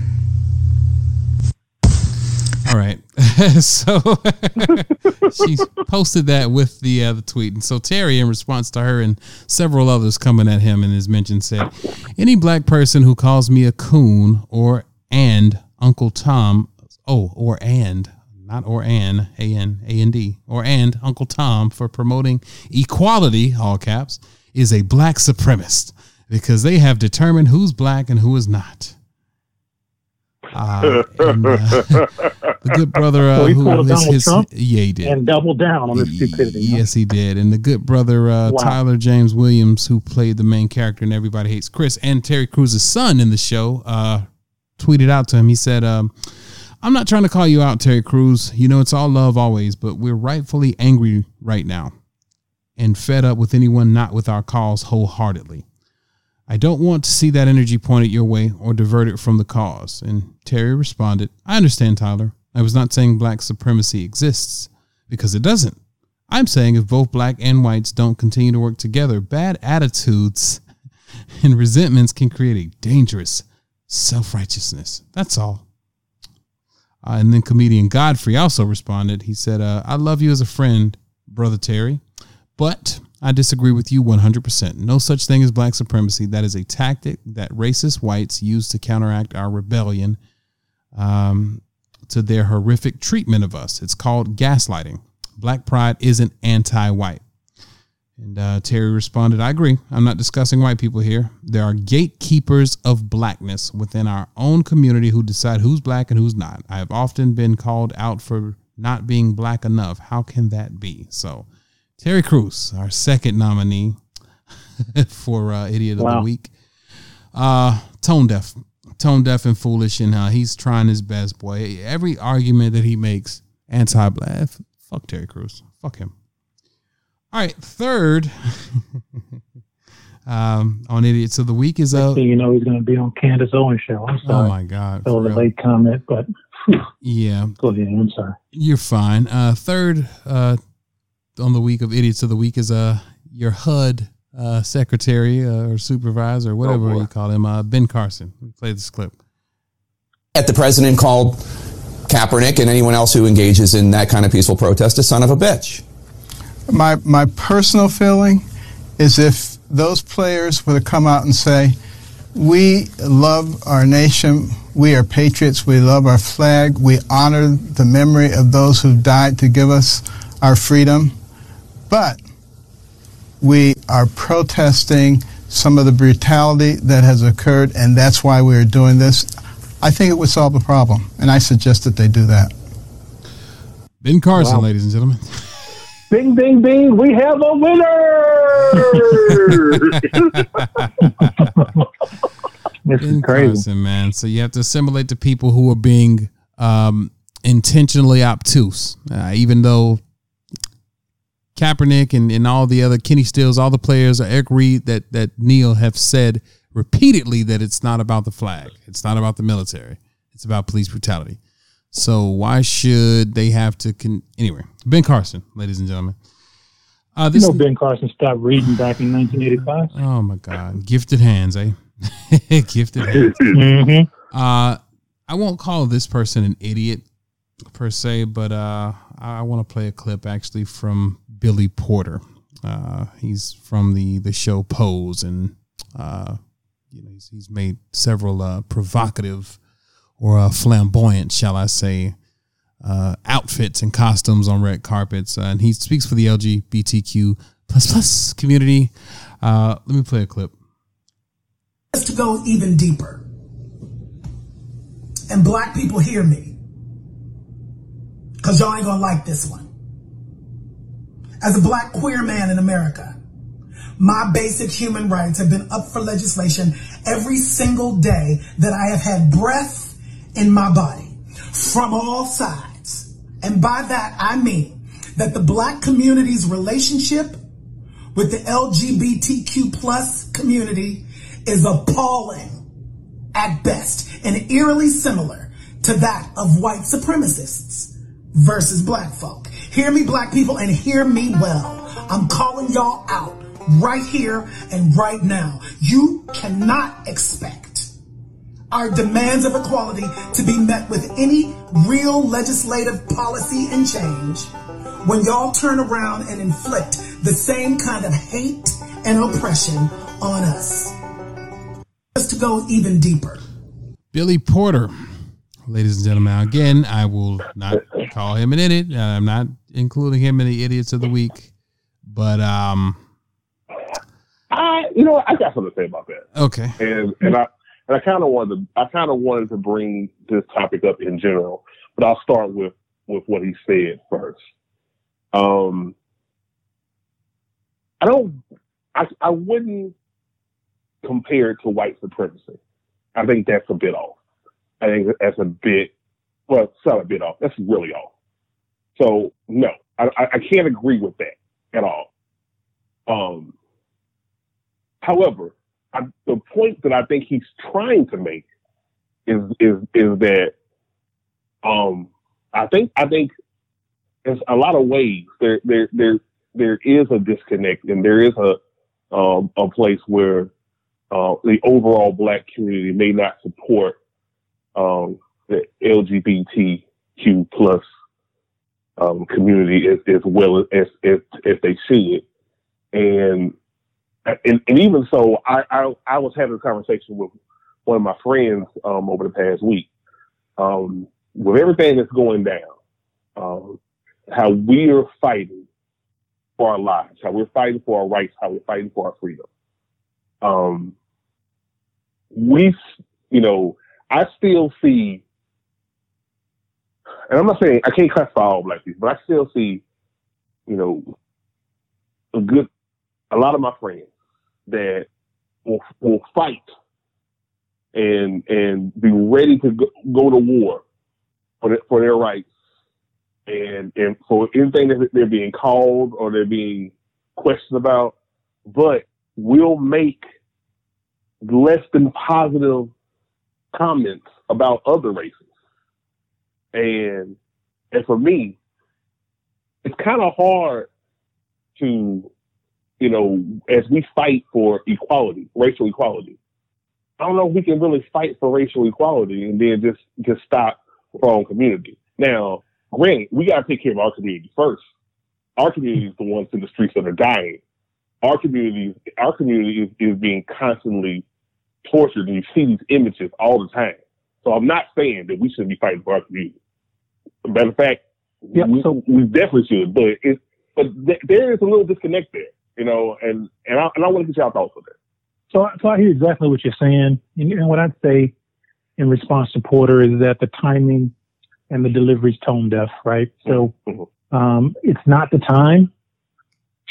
All right. so she posted that with the uh, the tweet, and so Terry, in response to her and several others coming at him in his mention, said, "Any black person who calls me a coon or and Uncle Tom, oh, or and." Not or and a n a n d or and Uncle Tom for promoting equality, all caps, is a black supremacist because they have determined who's black and who is not. Uh, and, uh, the good brother uh, So he who pulled a is Donald his Trump yeah he did And doubled down on this stupidity. huh? yes he did and the good brother uh, Wow. Tyler James Williams who played the main character in Everybody Hates Chris and Terry Crews' son in the show uh, tweeted out to him he said um, I'm not trying to call you out Terry Crews you know it's all love always but we're rightfully angry right now and fed up with anyone not with our cause wholeheartedly I don't want to see that energy pointed your way or diverted from the cause. And Terry responded, I understand, Tyler. I was not saying black supremacy exists because it doesn't. I'm saying if both black and whites don't continue to work together, bad attitudes and resentments can create a dangerous self righteousness. That's all. Uh, and then comedian Godfrey also responded. He said, uh, I love you as a friend, Brother Terry, but I disagree with you 100%. No such thing as black supremacy. That is a tactic that racist whites use to counteract our rebellion um, to their horrific treatment of us. It's called gaslighting. Black pride isn't anti white. And uh, Terry responded, I agree. I'm not discussing white people here. There are gatekeepers of blackness within our own community who decide who's black and who's not. I have often been called out for not being black enough. How can that be? So, Terry Crews, our second nominee for uh, Idiot wow. of the Week. Uh, tone deaf, tone deaf and foolish, and uh, he's trying his best, boy. Every argument that he makes anti-black, fuck Terry Crews, fuck him. All right, third um, on Idiots of the Week is uh, you know he's going to be on Candace Owens show. I'm oh sorry. Oh my god, that was a late comment, but yeah, go ahead. I'm sorry. You're fine. Uh, third uh, on the week of Idiots of the Week is uh your HUD uh, secretary uh, or supervisor or whatever oh, you call him, uh, Ben Carson. We play this clip. At the president called Kaepernick and anyone else who engages in that kind of peaceful protest a son of a bitch. My, my personal feeling is if those players were to come out and say, we love our nation, we are patriots, we love our flag, we honor the memory of those who died to give us our freedom, but we are protesting some of the brutality that has occurred, and that's why we are doing this. I think it would solve the problem, and I suggest that they do that. Ben Carson, wow. ladies and gentlemen. Bing, bing, bing, we have a winner! this ben is crazy. Carson, man. So you have to assimilate the people who are being um, intentionally obtuse, uh, even though Kaepernick and, and all the other Kenny Stills, all the players, Eric Reid that that Neil have said repeatedly that it's not about the flag, it's not about the military, it's about police brutality. So why should they have to? Con- anyway, Ben Carson, ladies and gentlemen. Uh, this you know Ben Carson stopped reading back in 1985. Oh my God, gifted hands, eh? gifted hands. mm-hmm. Uh, I won't call this person an idiot per se, but uh, I want to play a clip actually from Billy Porter. Uh, he's from the the show Pose, and uh, you know he's, he's made several uh, provocative or uh, flamboyant, shall I say, uh, outfits and costumes on red carpets, uh, and he speaks for the LGBTQ plus plus community. Let me play a clip. Just to go even deeper, and black people hear me, cause y'all ain't gonna like this one. As a black queer man in America, my basic human rights have been up for legislation every single day that I have had breath in my body from all sides. And by that, I mean that the black community's relationship with the LGBTQ plus community is appalling at best and eerily similar to that of white supremacists versus black folk. Hear me, black people, and hear me well. I'm calling y'all out right here and right now. You cannot expect our demands of equality to be met with any real legislative policy and change when y'all turn around and inflict the same kind of hate and oppression on us. Just to go even deeper. Billy Porter, ladies and gentlemen. Again, I will not call him an idiot. Uh, I'm not including him in the idiots of the week, but um, I, you know, I got something to say about that. Okay, and and I and I kind of wanted to, I kind of wanted to bring this topic up in general, but I'll start with, with what he said first. Um, I don't, I, I wouldn't compare it to white supremacy. I think that's a bit off. I think that's a bit, well, it's not a bit off. That's really off. So no, I, I can't agree with that at all. Um, however, I, the point that I think he's trying to make is is is that um I think I think there's a lot of ways there there there there is a disconnect and there is a um, a place where uh, the overall black community may not support um, the LGBTQ plus um, community as, as well as, as as they should, and and, and even so, I, I, I was having a conversation with one of my friends um, over the past week. Um, with everything that's going down, um, how we are fighting for our lives, how we're fighting for our rights, how we're fighting for our freedom. Um, we, you know, I still see, and I'm not saying I can't classify all black people, but I still see, you know, a good, a lot of my friends that will will fight and and be ready to go, go to war for the, for their rights and and for anything that they're being called or they're being questioned about, but will make less than positive comments about other races. And and for me, it's kind of hard to, you know, as we fight for equality, racial equality. I don't know if we can really fight for racial equality and then just just stop our own community. Now, granted, we got to take care of our community first. Our community is the ones in the streets that are dying. Our community, our community is, is being constantly tortured, and you see these images all the time. So I'm not saying that we shouldn't be fighting for our community. Matter of fact, Yeah, we, so- we definitely should. But it's but th- there is a little disconnect there, you know. And and I, and I want to get y'all thoughts on that. So, so I hear exactly what you're saying, and, and what I'd say in response to Porter is that the timing and the delivery is tone deaf, right? So, Mhm. um, it's not the time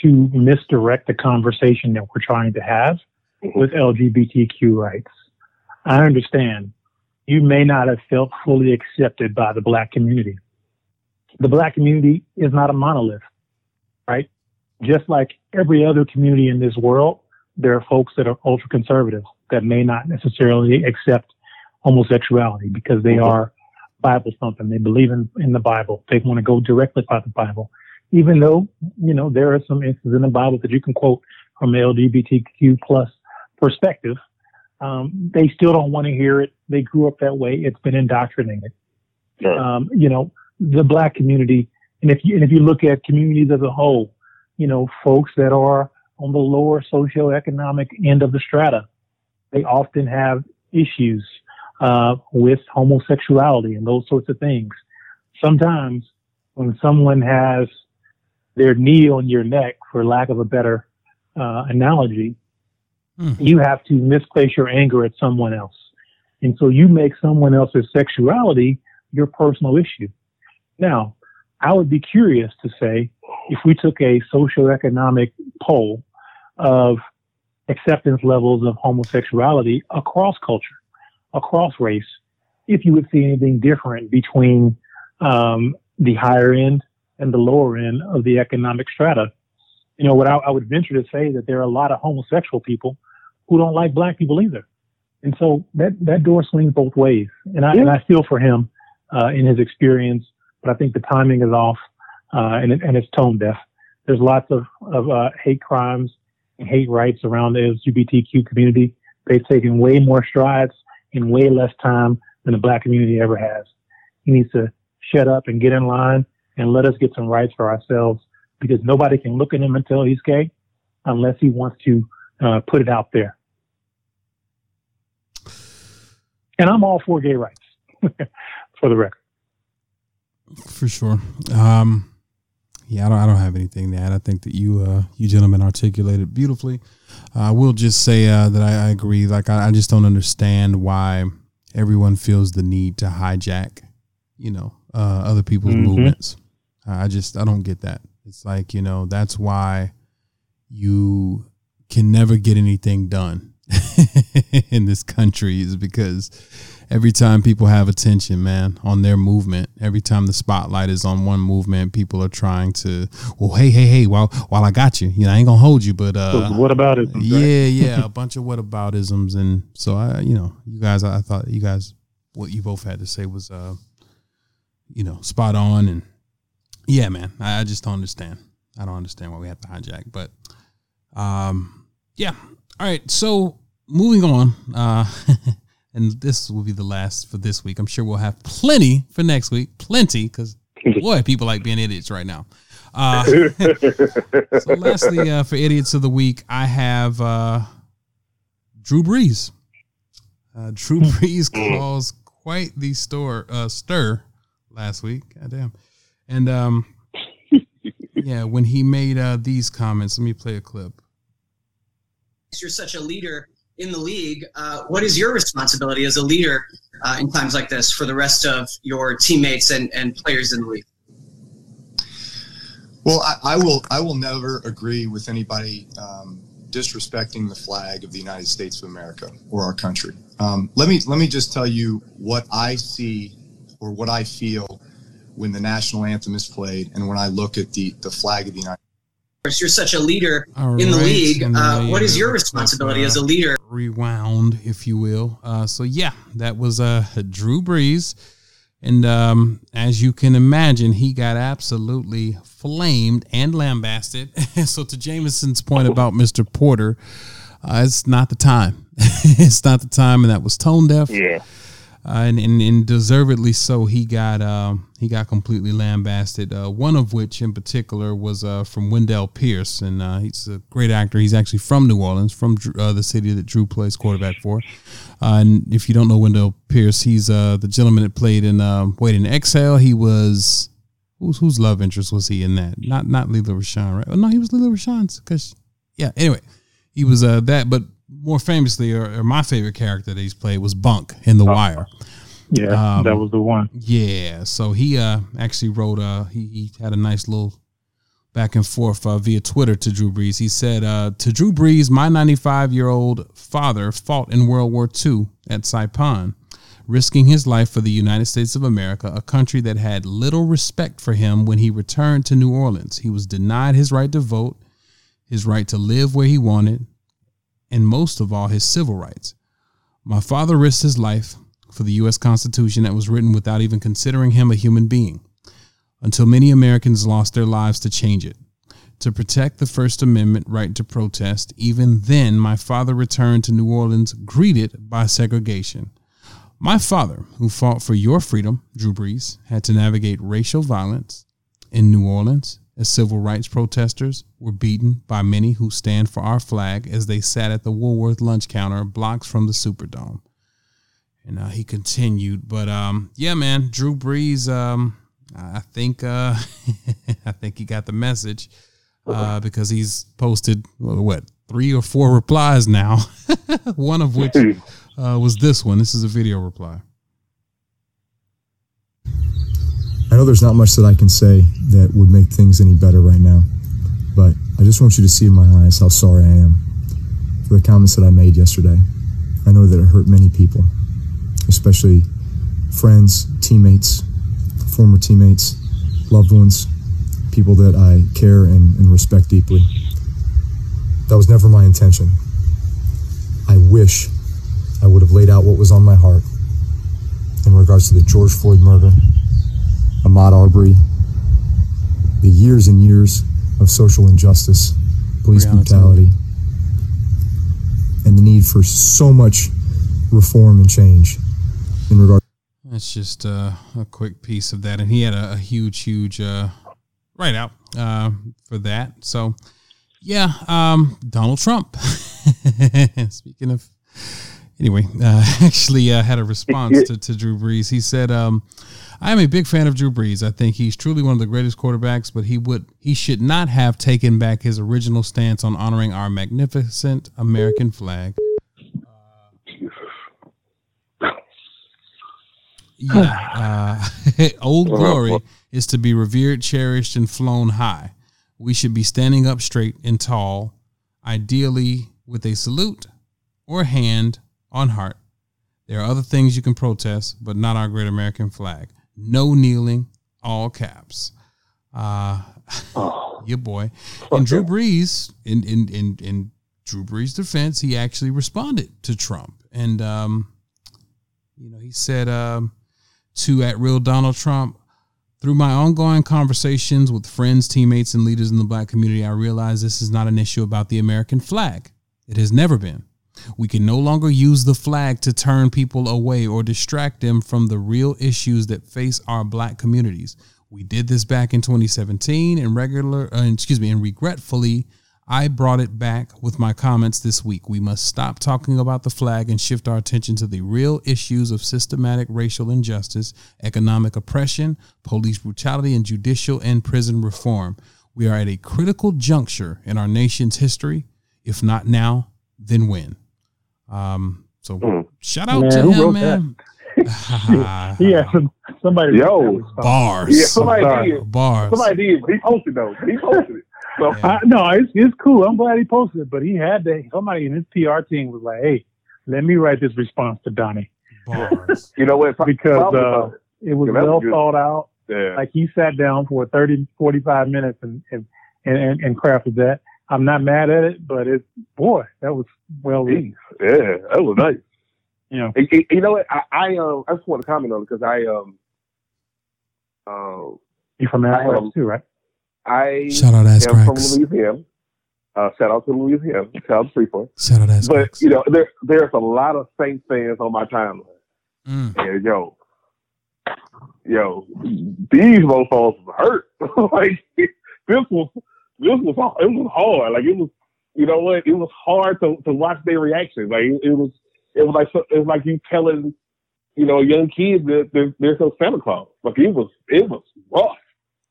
to misdirect the conversation that we're trying to have Mhm. with LGBTQ rights. I understand you may not have felt fully accepted by the black community. The black community is not a monolith, right? Just like every other community in this world, there are folks that are ultra conservative that may not necessarily accept homosexuality because they are Bible thumping. They believe in, in the Bible. They want to go directly by the Bible. Even though, you know, there are some instances in the Bible that you can quote from LGBTQ plus perspective, um, they still don't want to hear it. They grew up that way. It's been indoctrinated Sure. um, you know, the black community. And if you, and if you look at communities as a whole, you know, folks that are on the lower socioeconomic end of the strata, they often have issues, uh, with homosexuality and those sorts of things. Sometimes when someone has their knee on your neck, for lack of a better, uh, analogy, Hmm. you have to misplace your anger at someone else. And so you make someone else's sexuality your personal issue. Now, I would be curious to say if we took a socioeconomic poll of acceptance levels of homosexuality across culture, across race, if you would see anything different between um, the higher end and the lower end of the economic strata. You know, what I, I would venture to say that there are a lot of homosexual people who don't like black people either. And so that, that door swings both ways. And I, and I feel for him uh, in his experience, but I think the timing is off uh, and, it, and it's tone deaf. There's lots of, of uh, hate crimes and hate rights around the LGBTQ community. They've taken way more strides in way less time than the black community ever has. He needs to shut up and get in line and let us get some rights for ourselves because nobody can look at him tell he's gay unless he wants to uh, put it out there. And I'm all for gay rights, for the record. For sure. Um, yeah, I don't, I don't have anything to add. I think that you, uh, you gentlemen articulated beautifully. Uh, I will just say uh, that I, I agree. Like, I, I just don't understand why everyone feels the need to hijack, you know, uh, other people's Mhm. movements. I just, I don't get that. It's like, you know, that's why you can never get anything done in this country is because every time people have attention, man, on their movement, every time the spotlight is on one movement, people are trying to, well, hey, hey, hey, while while I got you, you know, I ain't gonna hold you, but uh, what about it? yeah, yeah, a bunch of whataboutisms, and so I, you know, you guys, I thought you guys, what you both had to say was, uh, you know, spot on, and Yeah, man. I, I just don't understand. I don't understand why we have to hijack. But um, yeah. All right. So moving on. Uh, and this will be the last for this week. I'm sure we'll have plenty for next week. Plenty, because boy, people like being idiots right now. Uh, so lastly, uh, for idiots of the week, I have uh, Drew Brees. Uh, Drew Brees caused quite the store uh, stir last week. Goddamn. And um, yeah, when he made uh, these comments, let me play a clip. You're such a leader in the league. Uh, what is your responsibility as a leader uh, in times like this for the rest of your teammates and, and players in the league? Well, I, I will. I will never agree with anybody um, disrespecting the flag of the United States of America or our country. Um, let me let me just tell you what I see or what I feel when the national anthem is played and when I look at the the flag of the United. You're such a leader All in the right. league. Uh, what is your responsibility as a leader? Rewound, if you will. Uh, so yeah, that was uh, Drew Brees and um, as you can imagine, he got absolutely flamed and lambasted. so, to Jameson's point about Mr. Porter, uh, it's not the time. it's not the time, and that was tone deaf. Yeah uh, and, and, and deservedly so. He got um, he got completely lambasted. Uh, one of which, in particular, was uh, from Wendell Pierce, and uh, he's a great actor. He's actually from New Orleans, from uh, the city that Drew plays quarterback for. Uh, and if you don't know Wendell Pierce, he's the gentleman that played in Waiting to Exhale. He was whose whose love interest was he in that? Not not Lela Rochon, right? Oh, no, he was Lela Rochon's because yeah. Anyway, he was that, but more famously, or, or, my favorite character that he's played was Bunk in The oh. Yeah, um, that was the one. Yeah, so he uh actually wrote uh he, he had a nice little back and forth uh, via Twitter to Drew Brees. He said uh, to Drew Brees, my 95 year old father fought in World War II at Saipan, risking his life for the United States of America, a country that had little respect for him when he returned to New Orleans. He was denied his right to vote, his right to live where he wanted, and most of all, his civil rights. My father risked his life for the U.S. Constitution that was written without even considering him a human being, until many Americans lost their lives to change it. To protect the First Amendment right to protest, even then, my father returned to New Orleans greeted by segregation. My father, who fought for your freedom, Drew Brees, had to navigate racial violence in New Orleans as civil rights protesters were beaten by many who stand for our flag as they sat at the Woolworth lunch counter blocks from the Superdome. And uh, he continued, but um, yeah, man, Drew Brees, um, I think uh, I think he got the message uh, because he's posted what three or four replies now, one of which uh, was this one. This is a video reply. I know there's not much that I can say that would make things any better right now, but I just want you to see in my eyes how sorry I am for the comments that I made yesterday. I know that it hurt many people, especially friends, teammates, former teammates, loved ones, people that I care and, and respect deeply. That was never my intention. I wish I would have laid out what was on my heart in regards to the George Floyd murder Ahmaud Arbery, the years and years of social injustice, police brutality, and the need for so much reform and change in regard. That's just uh, a quick piece of that, and he had a, a huge, huge uh, write out uh, for that. So, yeah, um, Donald Trump. Speaking of, anyway, uh, actually uh, had a response to, to Drew Brees. He said, um, I am a big fan of Drew Brees. I think he's truly one of the greatest quarterbacks, but he would he should not have taken back his original stance on honoring our magnificent American flag. Yeah, uh, old glory is to be revered, cherished, and flown high. We should be standing up straight and tall, ideally with a salute or hand on heart. There are other things you can protest, but not our great American flag no kneeling, all caps. Uh, oh. your boy. And Drew Brees, in, in, in, in Drew Brees' defense, he actually responded to Trump. And, um, you know, he said um, to at real Donald Trump, Through my ongoing conversations with friends, teammates, and leaders in the black community, I realize this is not an issue about the American flag. It has never been. We can no longer use the flag to turn people away or distract them from the real issues that face our black communities. We did this back in 2017 and regular uh, excuse me and regretfully I brought it back with my comments this week. We must stop talking about the flag and shift our attention to the real issues of systematic racial injustice, economic oppression, police brutality, and judicial and prison reform. We are at a critical juncture in our nation's history. If not now, then when? Um, so Mm. shout out Man, to who him, wrote man. he had some, somebody. Yo, wrote that response. Bars. Yeah, somebody did. Bars. Somebody did, he posted though. He posted it. So I, no, it's it's cool. I'm glad he posted it, but he had to. Somebody in his PR team was like, "Hey, let me write this response to Donnie you know what? Pro- because uh, it was Yeah, that was well good. thought out. Yeah. Like he sat down for 30, 45 minutes and and, and and crafted that. I'm not mad at it, but it boy, that was well written. Yeah, that was nice. You know, And- and- you know what? I, I um I just want to comment on it because I um uh, you from I, Athletic um, too, right? I Shout out Ass am from Cracks. Louisiana. Uh, shout out to Louisiana. Shout out to Freeport. Shout out Ass But Cracks. you know, there there's a lot of Saints fans on my timeline. Mm. And yo, yo, these motherfuckers was hurt. like this was this was it was hard. Like it was, you know what? It was hard to, to watch their reaction. Like it, was it was like it was like you telling you know young kids that there, there's no Santa Claus. Like it was it was rough.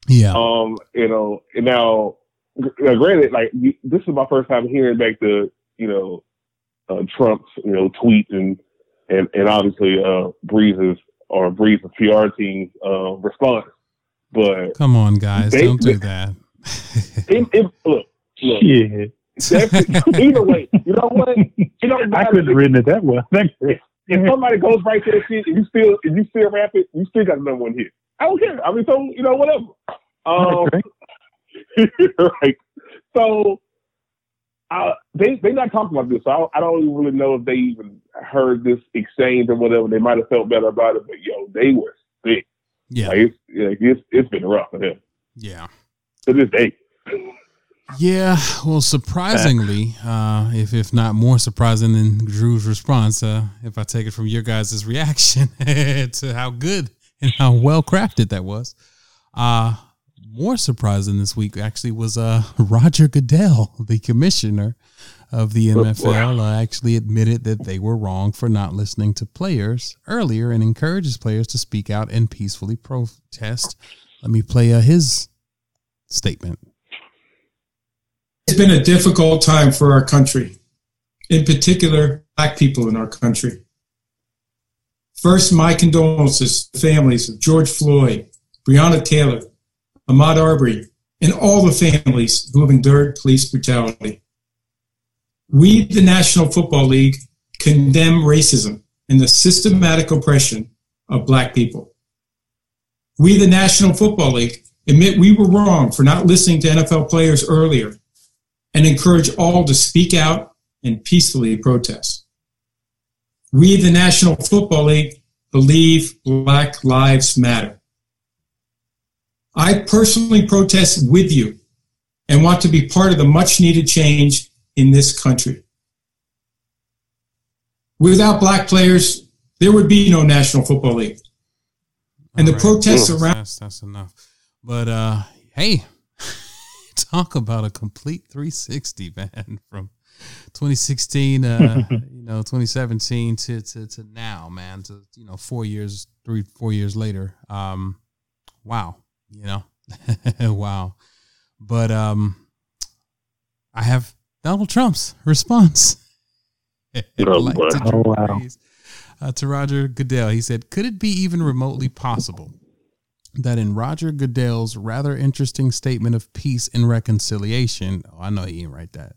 Yeah. Um, you know, now, gr- granted, like this is my first time hearing back the, you know, uh, Trump's, you know, tweet and and and obviously uh, Brees's or Brees's PR team's uh, response. But Come on, guys. They- Don't do that. it, it, look, look, Yeah, either way, you know what? It don't I couldn't have written it that well. if, if somebody goes right to that shit you still if you still rap it, you still got the number one hit. I don't care. I mean, so you know, whatever. Um, right. So uh, they they not talking about this. So I, I don't even really know if they even heard this exchange or whatever. They might have felt better about it, but yo, they were sick. Yeah. Like, it's, like, it's it's been rough for them Yeah. to this day. Yeah, well, surprisingly, uh, if if not more surprising than Drew's response, uh, if I take it from your guys' reaction to how good and how well crafted that was, uh, more surprising this week actually was uh, Roger Goodell, the commissioner of the NFL, uh, actually admitted that they were wrong for not listening to players earlier and encourages players to speak out and peacefully protest. Let me play uh, his statement. It's been a difficult time for our country, in particular, black people in our country. First, my condolences to the families of George Floyd, Breonna Taylor, Ahmaud Arbery, and all the families who have endured police brutality. We, the National Football League, condemn racism and the systematic oppression of black people. We, the National Football League, admit we were wrong for not listening to NFL players earlier and encourage all to speak out and peacefully protest. We, the National Football League, believe Black Lives Matter. I personally protest with you and want to be part of the much needed change in this country. Without black players, there would be no National Football League. And the All protests That's- around that's, that's enough. But uh hey, talk about a complete 360, man, from 2016 uh you know 2017 to, to to now, man, to you know 4 years, 3 4 years later. Um wow, you know. wow. But um I have Donald Trump's response. I'd like to Oh, wow. uh, to Roger Goodell. He said, Could it be even remotely possible that in Roger Goodell's rather interesting statement of peace and reconciliation, oh, I know he didn't write that.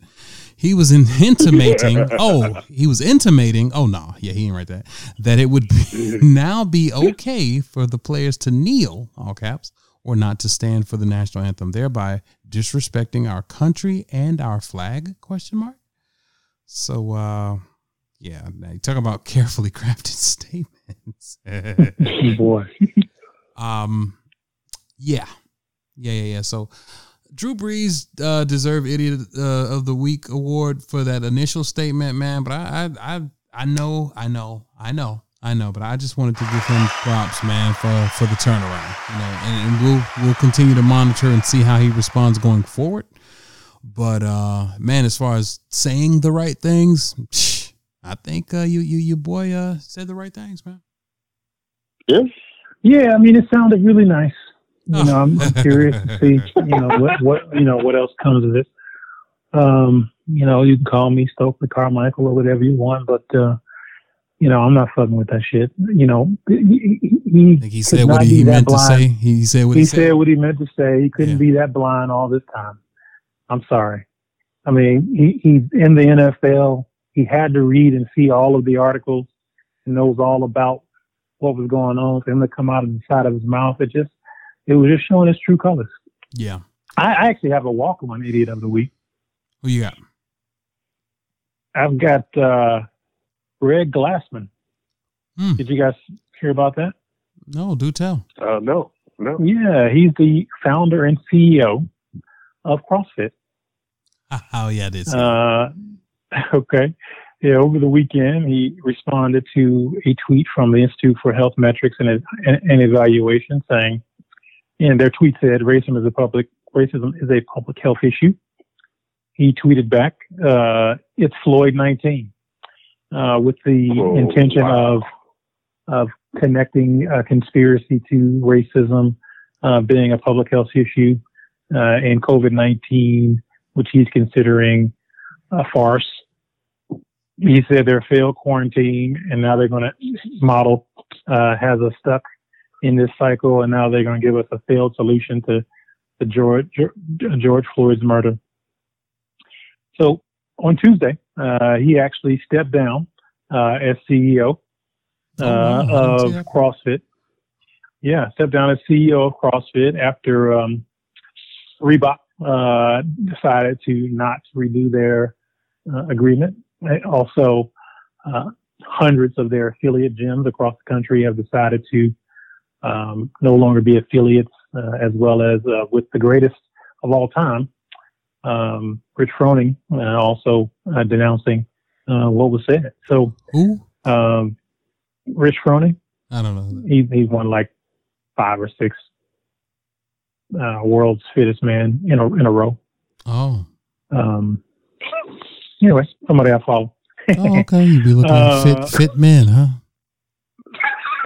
He was in, intimating, oh, he was intimating, oh, no, yeah, he didn't write that, that it would be, now be okay for the players to kneel, all caps, or not to stand for the national anthem, thereby disrespecting our country and our flag, question mark? So, uh, yeah, now you talk about carefully crafted statements. Boy. Um, Yeah, yeah, yeah, yeah. So Drew Brees uh, deserved Idiot uh, of the Week award for that initial statement, man. But I, I, I, I know, I know, I know, I know. But I just wanted to give him props, man, for for the turnaround. You know, and, and we'll we'll continue to monitor and see how he responds going forward. But uh, man, as far as saying the right things, I think uh, you you your boy uh, said the right things, man. Yeah. Yeah, I mean, it sounded really nice. You know, I'm, I'm curious to see, you know, what, what, you know, what else comes of it. Um, you know, you can call me Stokely Carmichael or whatever you want, but, uh, you know, I'm not fucking with that shit. You know, he, he, he said what he, he meant to say. He said what he, he said. said what he meant to say. He couldn't be that blind all this time. I'm sorry. I mean, he, he's in the NFL. He had to read and see all of the articles and knows all about what was going on for him to come out of the side of his mouth. It just, it was just showing his true colors. Yeah. I, I actually have a walk on idiot of the week. Who you got? I've got uh, Greg Glassman. Hmm. Did you guys hear about that? No, do tell. Uh, no, no. Yeah, he's the founder and CEO of CrossFit. Oh yeah, it is. Uh, okay. Yeah, over the weekend, he responded to a tweet from the Institute for Health Metrics and, and Evaluation saying, and their tweet said, "Racism is a public racism is a public health issue." He tweeted back, uh, "It's Floyd 19," uh, with the Oh, intention wow. of of connecting uh, conspiracy to racism uh, being a public health issue uh, and COVID 19, which he's considering a farce. He said they're failed quarantine, and now they're going to model uh, has us stuck in this cycle, and now they're going to give us a failed solution to the George George Floyd's murder. So on Tuesday, uh, he actually stepped down uh, as CEO uh, Oh, wow. Of. CrossFit. Yeah, stepped down as CEO of CrossFit after um, Reebok uh, decided to not renew their uh, agreement. Also, uh, hundreds of their affiliate gyms across the country have decided to um, no longer be affiliates, uh, as well as uh, with the greatest of all time, um, Rich Froning, uh, also uh, denouncing uh, what was said. So, who? Um, Rich Froning. I don't know. He he won like five or six uh, world's fittest man in a in a row. Oh. Um, anyway, somebody I follow. Oh, okay. You be looking Uh, fit fit men, huh?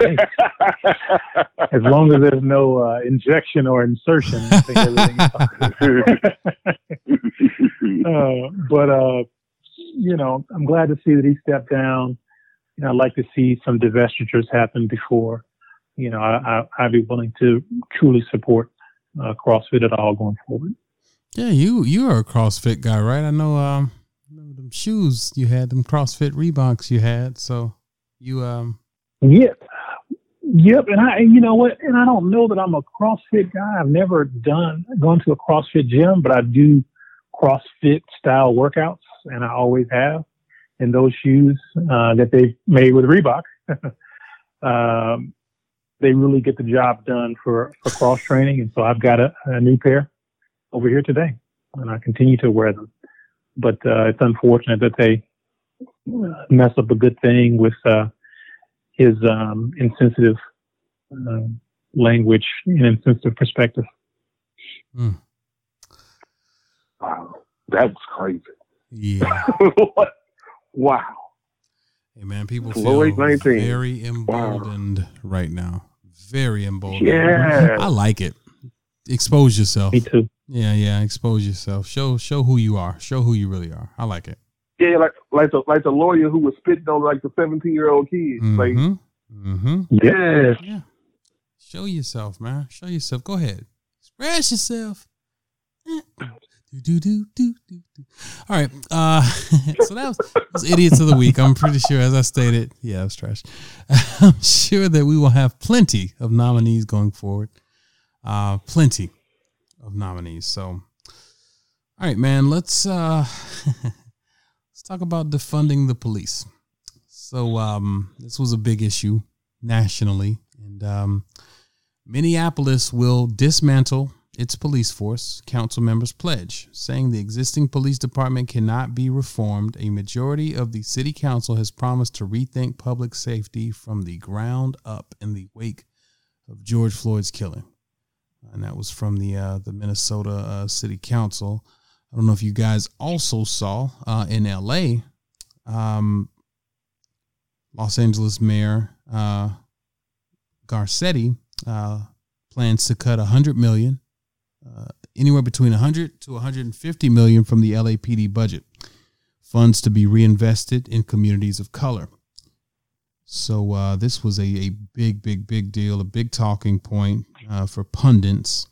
as long as there's no uh, injection or insertion, I think everything is fine. uh, but uh, you know, I'm glad to see that he stepped down. You know, I'd like to see some divestitures happen before. You know, I, I, I'd be willing to truly support uh, CrossFit at all going forward. Yeah, you you are a CrossFit guy, right? I know. Um, Know them shoes you had, them CrossFit Reeboks you had. So you um. Yep. Yep. And I, you know what? And I don't know that I'm a CrossFit guy. I've never done, gone to a CrossFit gym, but I do CrossFit style workouts and I always have. And those shoes, uh, that they made with Reebok, um, they really get the job done for, for cross training. And so I've got a, a new pair over here today and I continue to wear them. But, uh, it's unfortunate that they uh, mess up a good thing with, uh, his um, insensitive uh, language and insensitive perspective. Wow, that was crazy. Yeah. what? Wow. Hey man, people Floyd feel 19. very emboldened right now. Very emboldened. Yeah. I like it. Expose yourself. Me too. Yeah, yeah. Expose yourself. Show show who you are. Show who you really are. I like it. Yeah, like like the like the lawyer who was spitting on like the seventeen year old kid. Like, Mm-hmm. Mm-hmm. Yes. Yeah. Show yourself, man. Show yourself. Go ahead. Express yourself. Eh. Do, do, do, do, do, do. All right. Uh, so that was, was idiots of the week. I'm pretty sure, as I stated, yeah, it was trash. I'm sure that we will have plenty of nominees going forward. Uh, plenty of nominees. So, all right, man. Let's uh, let's talk about defunding the police. So, um, this was a big issue nationally, and um, Minneapolis will dismantle its police force, council members pledge, saying the existing police department cannot be reformed. A majority of the city council has promised to rethink public safety from the ground up in the wake of George Floyd's killing. And that was from the uh, the Minnesota uh, City Council. I don't know if you guys also saw uh, in LA, um, Los Angeles Mayor uh, Garcetti uh, plans to cut 100 million uh, anywhere between 100 to 150 million from the LAPD budget, funds to be reinvested in communities of color. So uh, this was a, a big, big, big deal, a big talking point uh, for pundits.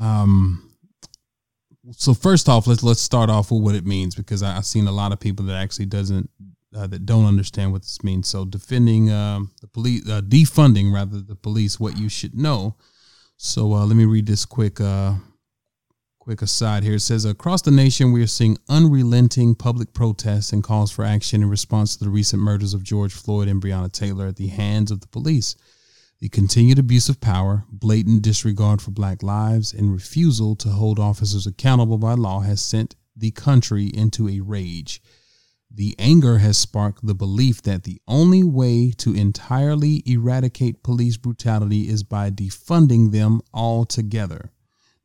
Um, so first off, let's let's start off with what it means because I, have seen a lot of people that actually doesn't uh, that don't understand what this means. So defending um, the police, uh, defunding rather the police, what you should know so uh, let me read this quick uh, quick aside here. It says across the nation we are seeing unrelenting public protests and calls for action in response to the recent murders of George Floyd and Breonna Taylor at the hands of the police. The continued abuse of power, blatant disregard for black lives, and refusal to hold officers accountable by law has sent the country into a rage. The anger has sparked the belief that the only way to entirely eradicate police brutality is by defunding them altogether.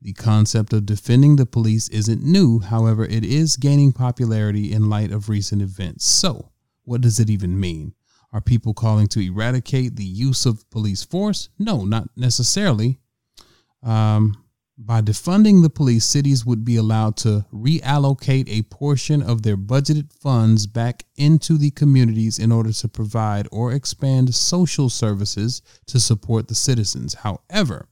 The concept of defending the police isn't new, however, it is gaining popularity in light of recent events. So, what does it even mean? Are people calling to eradicate the use of police force? No, not necessarily. Um, by defunding the police, cities would be allowed to reallocate a portion of their budgeted funds back into the communities in order to provide or expand social services to support the citizens. However,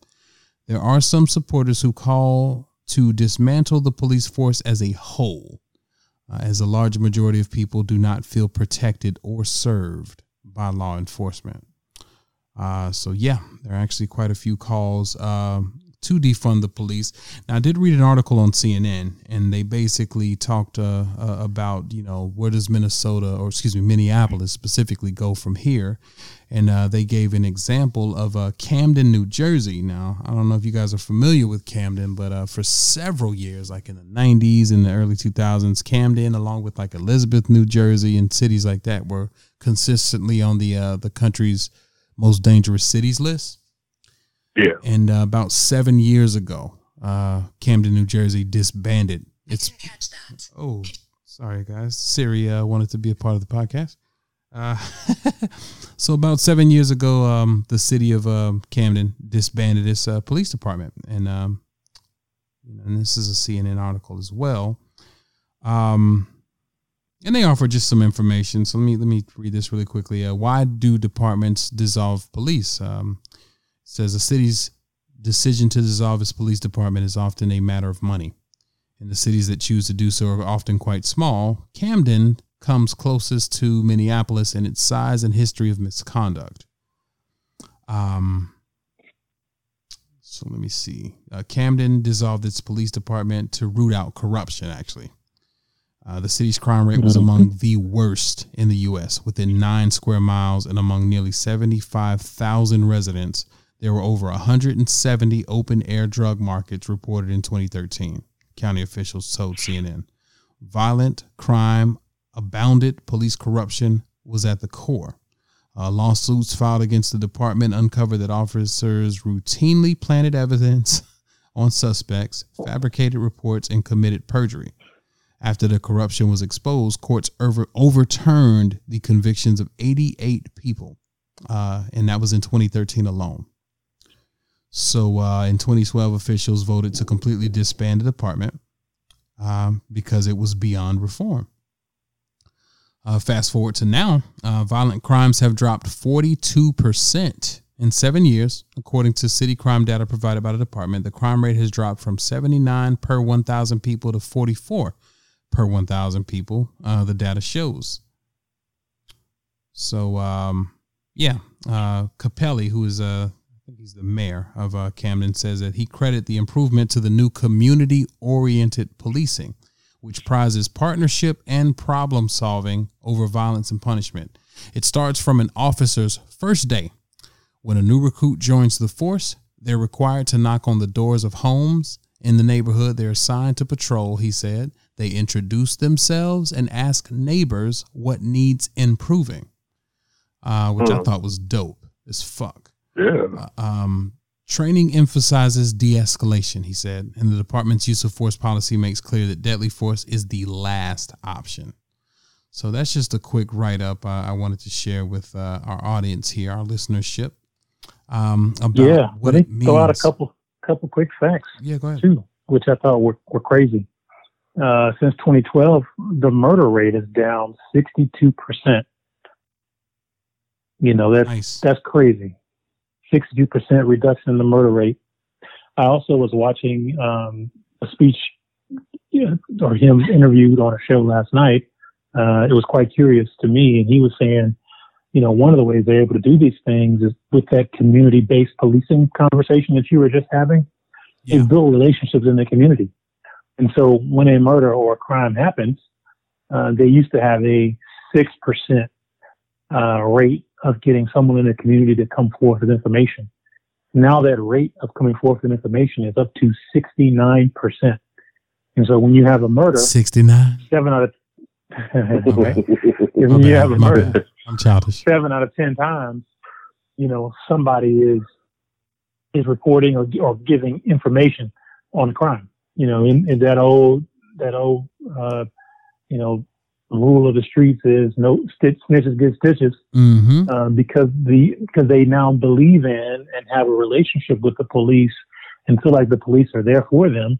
there are some supporters who call to dismantle the police force as a whole, uh, as a large majority of people do not feel protected or served by law enforcement. Uh, so, yeah, there are actually quite a few calls. Uh, to defund the police. Now, I did read an article on CNN, and they basically talked uh, uh, about you know where does Minnesota or excuse me Minneapolis specifically go from here, and uh, they gave an example of uh, Camden, New Jersey. Now, I don't know if you guys are familiar with Camden, but for several years, like in the '90s and the early 2000s, Camden, along with like Elizabeth, New Jersey, and cities like that, were consistently on the uh, the country's most dangerous cities list. Yeah. And uh, about seven years ago, uh, Camden, New Jersey disbanded. It's oh, sorry guys. Siri uh, wanted to be a part of the podcast. Uh, so about seven years ago, um, the city of um, Camden disbanded its uh, police department, and um, and this is a CNN article as well. Um, and they offer just some information. So let me let me read this really quickly. Uh, why do departments dissolve police? Um, says the city's decision to dissolve its police department is often a matter of money. And the cities that choose to do so are often quite small. Camden comes closest to Minneapolis in its size and history of misconduct. Um, so let me see. Uh, Camden dissolved its police department to root out corruption, actually. Uh, the city's crime rate was among the worst in the U.S. within nine square miles and among nearly 75,000 residents there were over 170 open air drug markets reported in 2013, county officials told CNN. Violent crime abounded, police corruption was at the core. Uh, lawsuits filed against the department uncovered that officers routinely planted evidence on suspects, fabricated reports, and committed perjury. After the corruption was exposed, courts over- overturned the convictions of 88 people, uh, and that was in 2013 alone. So uh, in 2012, officials voted to completely disband the department um, because it was beyond reform. Uh, fast forward to now, uh, violent crimes have dropped 42% in seven years, according to city crime data provided by the department. The crime rate has dropped from 79 per 1,000 people to 44 per 1,000 people. Uh, the data shows. So, um, yeah, uh, Cappelli, who is a think he's the mayor of uh, Camden, says that he credit the improvement to the new community-oriented policing, which prizes partnership and problem solving over violence and punishment. It starts from an officer's first day When a new recruit joins the force, they're required to knock on the doors of homes in the neighborhood they're assigned to patrol, he said. They introduce themselves and ask neighbors what needs improving, uh, which I Hmm. thought was dope as fuck. Yeah. Uh, um, training emphasizes de escalation, he said, and the department's use of force policy makes clear that deadly force is the last option. So that's just a quick write up uh, I wanted to share with uh, our audience here, our listenership. Um, about yeah, what let it me means. throw out a couple couple quick facts. Yeah, go ahead. Too, which I thought were, were crazy. Uh, since 2012, the murder rate is down 62 percent. You know that's that's crazy. 62 percent reduction in the murder rate. I also was watching um, a speech or him interviewed on a show last night. Uh, it was quite curious to me, and he was saying, you know, one of the ways they're able to do these things is with that community-based policing conversation that you were just having, is build relationships in the community. And so when a murder or a crime happens, uh, they used to have a six percent uh, rate of getting someone in the community to come forth with information. Now that rate of coming forth with information is up to 69%. And so when you have a murder, 69. seven out of when you bad, have a my murder, bad. I'm childish. seven out of ten times, you know, somebody is is reporting or, or giving information on crime. You know, in, in that old that old uh, you know rule of the streets is no stitch snitches get stitches Mm-hmm. um, because the because they now believe in and have a relationship with the police and feel like the police are there for them.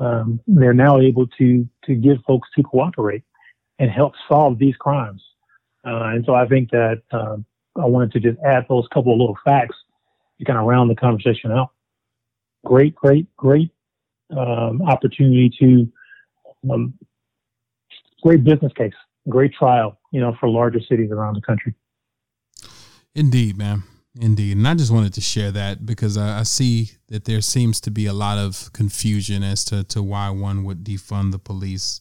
Um, they're now able to to get folks to cooperate and help solve these crimes. Uh, and so I think that um, I wanted to just add those couple of little facts to kind of round the conversation out. Great, great, great um, opportunity to um, great business case, great trial, you know, for larger cities around the country. Indeed, man. Indeed. And I just wanted to share that because I, I see that there seems to be a lot of confusion as to, to why one would defund the police.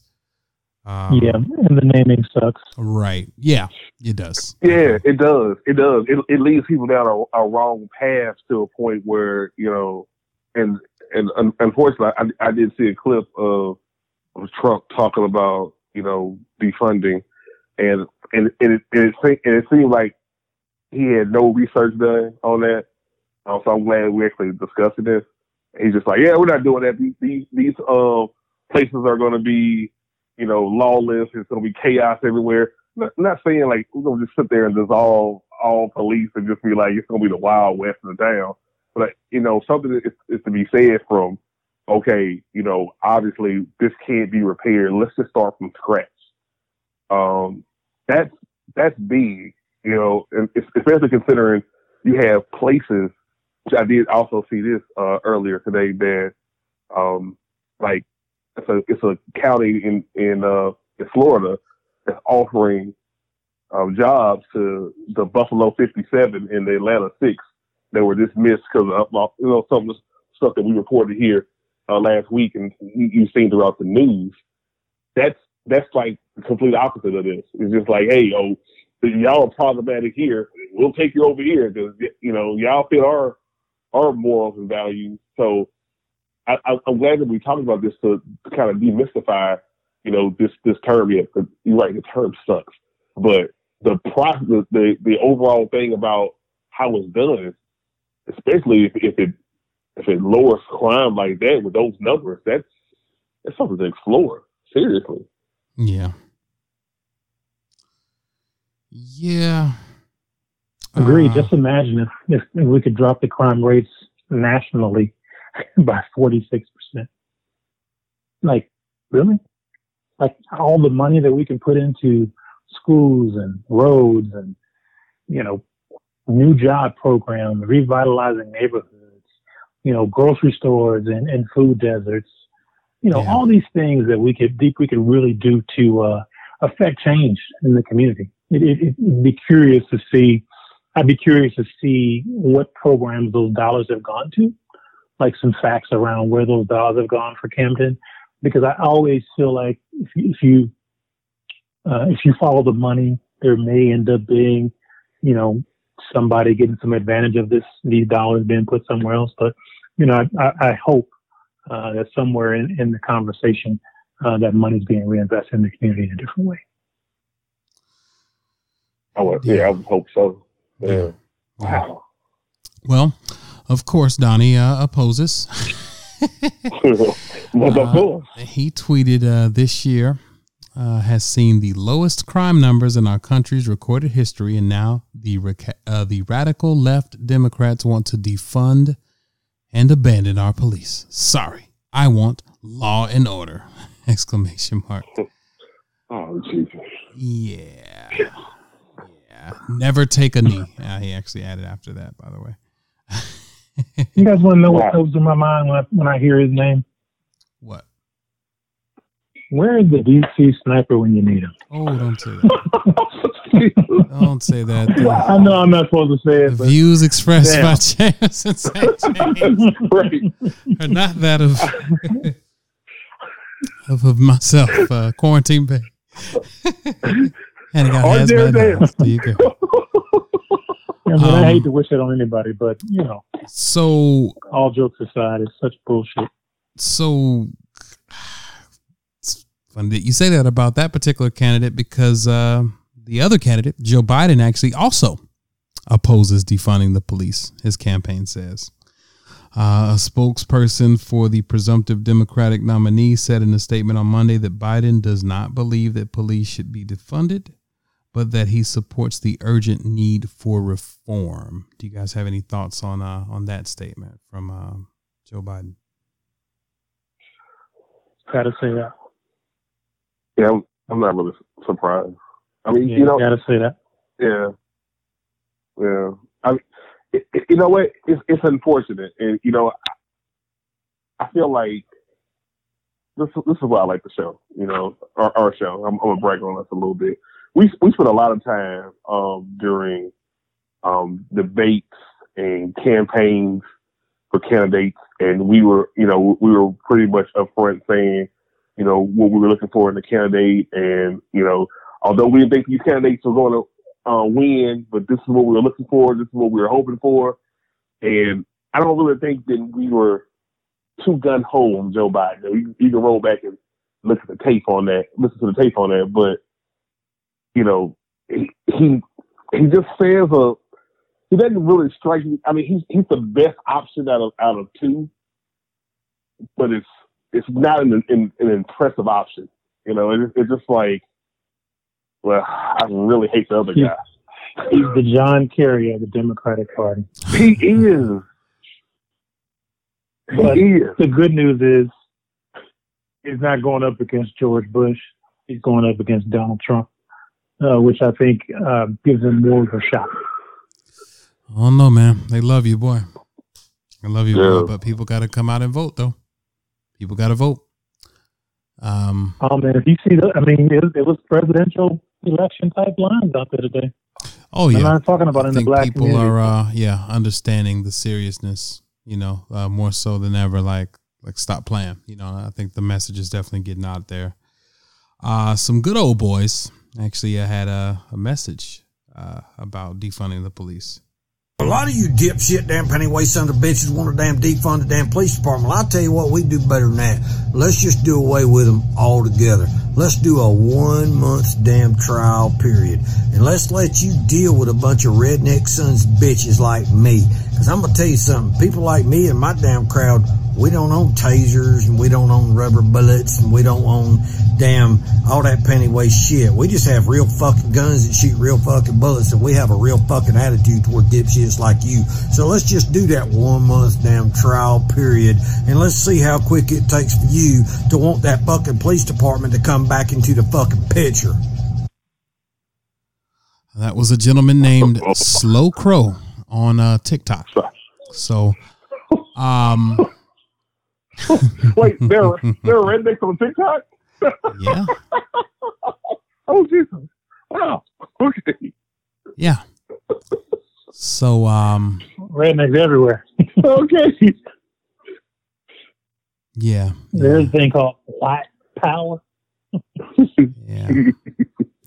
Um, yeah, and the naming sucks. Right. Yeah, it does. Yeah, it does. It does. It, it leads people down a, a wrong path to a point where you know, and and un- unfortunately, I, I did see a clip of of Trump talking about you know defunding, and and, and it and it, se- and it seemed like he had no research done on that. Um, so I'm glad we're actually discussing this. He's just like, yeah, we're not doing that. These these, uh, places are going to be, you know, lawless. It's going to be chaos everywhere. Not, not saying like we're going to just sit there and dissolve all police and just be like it's going to be the wild west of the town. But you know, something is, is to be said from, okay, you know, obviously this can't be repaired. Let's just start from scratch. Um, that's that's big, you know, and especially considering you have places. Which I did also see this uh, earlier today that, um, like it's a it's a county in in uh, in Florida that's offering um, jobs to the Buffalo 57 and the Atlanta Six that were dismissed because of you know some of the stuff that we reported here uh, last week and you, you've seen throughout the news. That's that's like the complete opposite of this. It's just like, hey, yo, y'all are problematic here. We'll take you over here because you know y'all fit our our morals and values. So I, I'm glad that we talked about this to, to kind of demystify, you know, this this term. 'cause you're right, the term sucks, but the process, the, the the overall thing about how it's done, especially if, if it if it lowers crime like that with those numbers, that's that's something to explore seriously. Yeah. Yeah. Agreed. Uh, Just imagine if, if, if we could drop the crime rates nationally by 46%. Like, really? Like, all the money that we can put into schools and roads and, you know, new job programs, revitalizing neighborhoods, you know, grocery stores and, and food deserts, you know, all these things that we could, we could really do to, uh, affect change in the community. It, it, it'd be curious to see, I'd be curious to see what programs those dollars have gone to, like some facts around where those dollars have gone for Camden, because I always feel like if you, if you, uh, if you follow the money, there may end up being, you know, somebody getting some advantage of this these dollars being put somewhere else. But you know, I, I hope uh, that somewhere in, in the conversation uh, that money's being reinvested in the community in a different way. I would, yeah. yeah, I would hope so. Yeah. Wow. Well, of course, Donnie uh, opposes. well. Uh, he tweeted uh, this year uh, has seen the lowest crime numbers in our country's recorded history, and now the uh, the radical left Democrats want to defund and abandon our police. Sorry, I want law and order! Exclamation mark. Oh Jesus! Yeah, yeah. Never take a knee. Uh, he actually added after that, by the way. you guys want to know what comes to my mind when I, when I hear his name? What? Where is the DC sniper when you need him? Oh, don't say that. don't say that. I know I'm not supposed to say it. The views expressed damn. by James and St. James are not that of of, of myself. Uh, quarantine bay. and I got hazmat. There you go. Yeah, um, I hate to wish it on anybody, but you know. So all jokes aside, it's such bullshit. So it's funny that you say that about that particular candidate because uh, the other candidate, Joe Biden, actually also opposes defunding the police. His campaign says. Uh, a spokesperson for the presumptive Democratic nominee said in a statement on Monday that Biden does not believe that police should be defunded but that he supports the urgent need for reform. Do you guys have any thoughts on uh, on that statement from uh, Joe Biden? Gotta say that. Yeah, I'm, I'm not really surprised. I mean, yeah, you know, gotta say that. Yeah, yeah. I, it, it, you know what? It's it's unfortunate, and you know, I feel like this this is why I like the show. You know, our, our show. I'm, I'm gonna brag on us a little bit we we spent a lot of time um, during um, debates and campaigns for candidates, and we were, you know, we were pretty much upfront saying, you know, what we were looking for in the candidate, and you know, although we didn't think these candidates were going to uh, win, but this is what we were looking for, this is what we were hoping for, and I don't really think that we were too gun ho on Joe Biden. You, you can roll back and look at the tape on that, listen to the tape on that, but you know, he he, he just says a he doesn't really strike me. I mean, he's he's the best option out of out of two, but it's it's not an an, an impressive option. You know, it, it's just like, well, I really hate the other guy. He's the John Kerry of the Democratic Party. He is. But he is. The good news is he's not going up against George Bush. He's going up against Donald Trump uh, which I think uh, gives him more of a shot. Oh no, man! They love you, boy. I love you, yeah. boy, but people got to come out and vote, though. People got to vote. Um, oh man, if you see the, I mean, it, it, was presidential election type lines out there today. Oh yeah, I'm not talking about I in the black people community. are, uh, yeah, understanding the seriousness. You know, uh, more so than ever. Like, like stop playing. You know, I think the message is definitely getting out there. Uh, some good old boys Actually, I had a, a message uh, about defunding the police. A lot of you dipshit damn pennyweight son of bitches want to damn defund the damn police department. Well, I'll tell you what, we do better than that. Let's just do away with them altogether. Let's do a one month damn trial period. And let's let you deal with a bunch of redneck sons of bitches like me. Cause I'm gonna tell you something, people like me and my damn crowd, we don't own tasers and we don't own rubber bullets and we don't own damn all that penny waste shit. We just have real fucking guns that shoot real fucking bullets and we have a real fucking attitude toward dipshits like you. So let's just do that one month damn trial period and let's see how quick it takes for you to want that fucking police department to come back into the fucking picture. That was a gentleman named Slow Crow on uh, TikTok. So, um, Wait, there there are rednecks on TikTok? Yeah. oh Jesus! Wow. Okay. Yeah. So um rednecks everywhere. okay. Yeah. There's a thing called white power. yeah.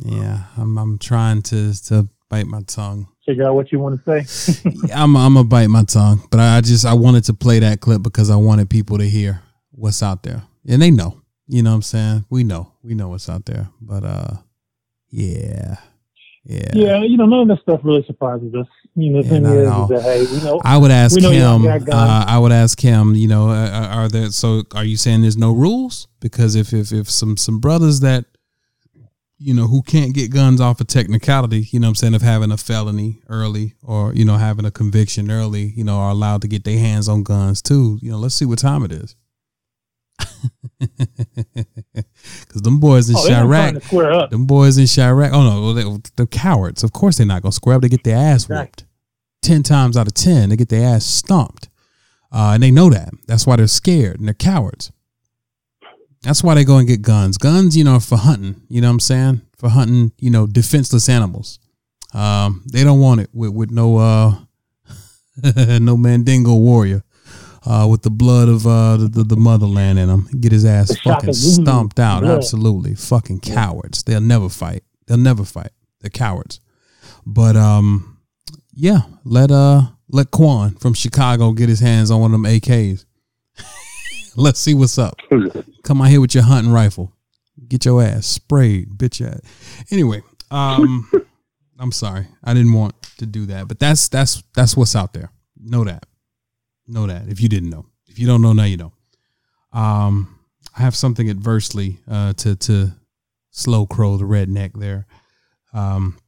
Yeah. I'm I'm trying to to bite my tongue. Figure out what you want to say. I'm I'm gonna bite my tongue, but I just I wanted to play that clip because I wanted people to hear what's out there, and they know. You know what I'm saying? We know, we know what's out there, but uh, yeah, yeah, yeah, you know, none of this stuff really surprises us. You know, the Yeah, thing is, is that hey, we know. I would ask we know y'all him. Uh, I would ask him. You know, uh, are there? So, are you saying there's no rules? Because if if if some some brothers that you know who can't get guns off of technicality, you know, what I'm saying of having a felony early or you know having a conviction early, you know, are allowed to get their hands on guns too. You know, let's see what time it is. Because them boys in Oh, they're not trying Chiraq, to square up. them boys in Chiraq. Oh no, they, they're cowards. Of course they're not gonna square up. They get their ass whooped. Ten times out of ten, they get their ass stomped, uh, and they know that. That's why they're scared and they're cowards. That's why they go and get guns. Guns, you know, for hunting. You know what I'm saying? For hunting, you know, defenseless animals. Um, they don't want it with with no uh, no Mandingo warrior. Uh, with the blood of uh, the, the, the motherland in him, get his ass fucking stomped out. blood. Absolutely, fucking cowards. They'll never fight. They'll never fight. They're cowards. But um, yeah, let uh let Quan from Chicago get his hands on one of them AKs. Let's see what's up. Come out here with your hunting rifle. Get your ass sprayed, bitch ass. Anyway, um, I'm sorry. I didn't want to do that, but that's that's that's what's out there. Know that. Know that. If you didn't know, if you don't know now, you know. Um, I have something adversely uh, to to slow crow the redneck there. Um,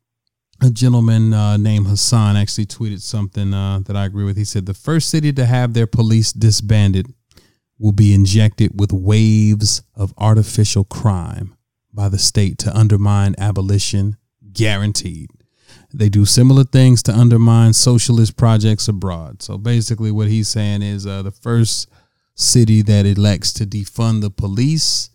a gentleman uh, named Hassan actually tweeted something uh, that I agree with. He said the first city to have their police disbanded will be injected with waves of artificial crime by the state to undermine abolition, guaranteed. They do similar things to undermine socialist projects abroad. So basically, what he's saying is uh, the first city that elects to defund the police,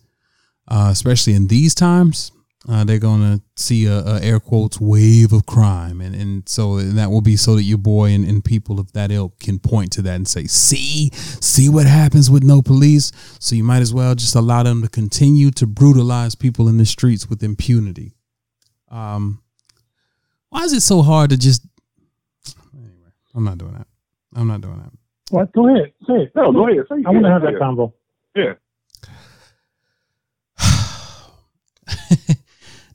uh, especially in these times, uh, they're going to see a, a air quotes wave of crime, and and so and that will be so that your boy and, and people of that ilk can point to that and say, see, see what happens with no police. So you might as well just allow them to continue to brutalize people in the streets with impunity. Um, why is it so hard to just? Anyway, I'm not doing that. I'm not doing that. What? Go ahead. Say it. No, go ahead. Say it. I want to have that yeah. convo. Yeah.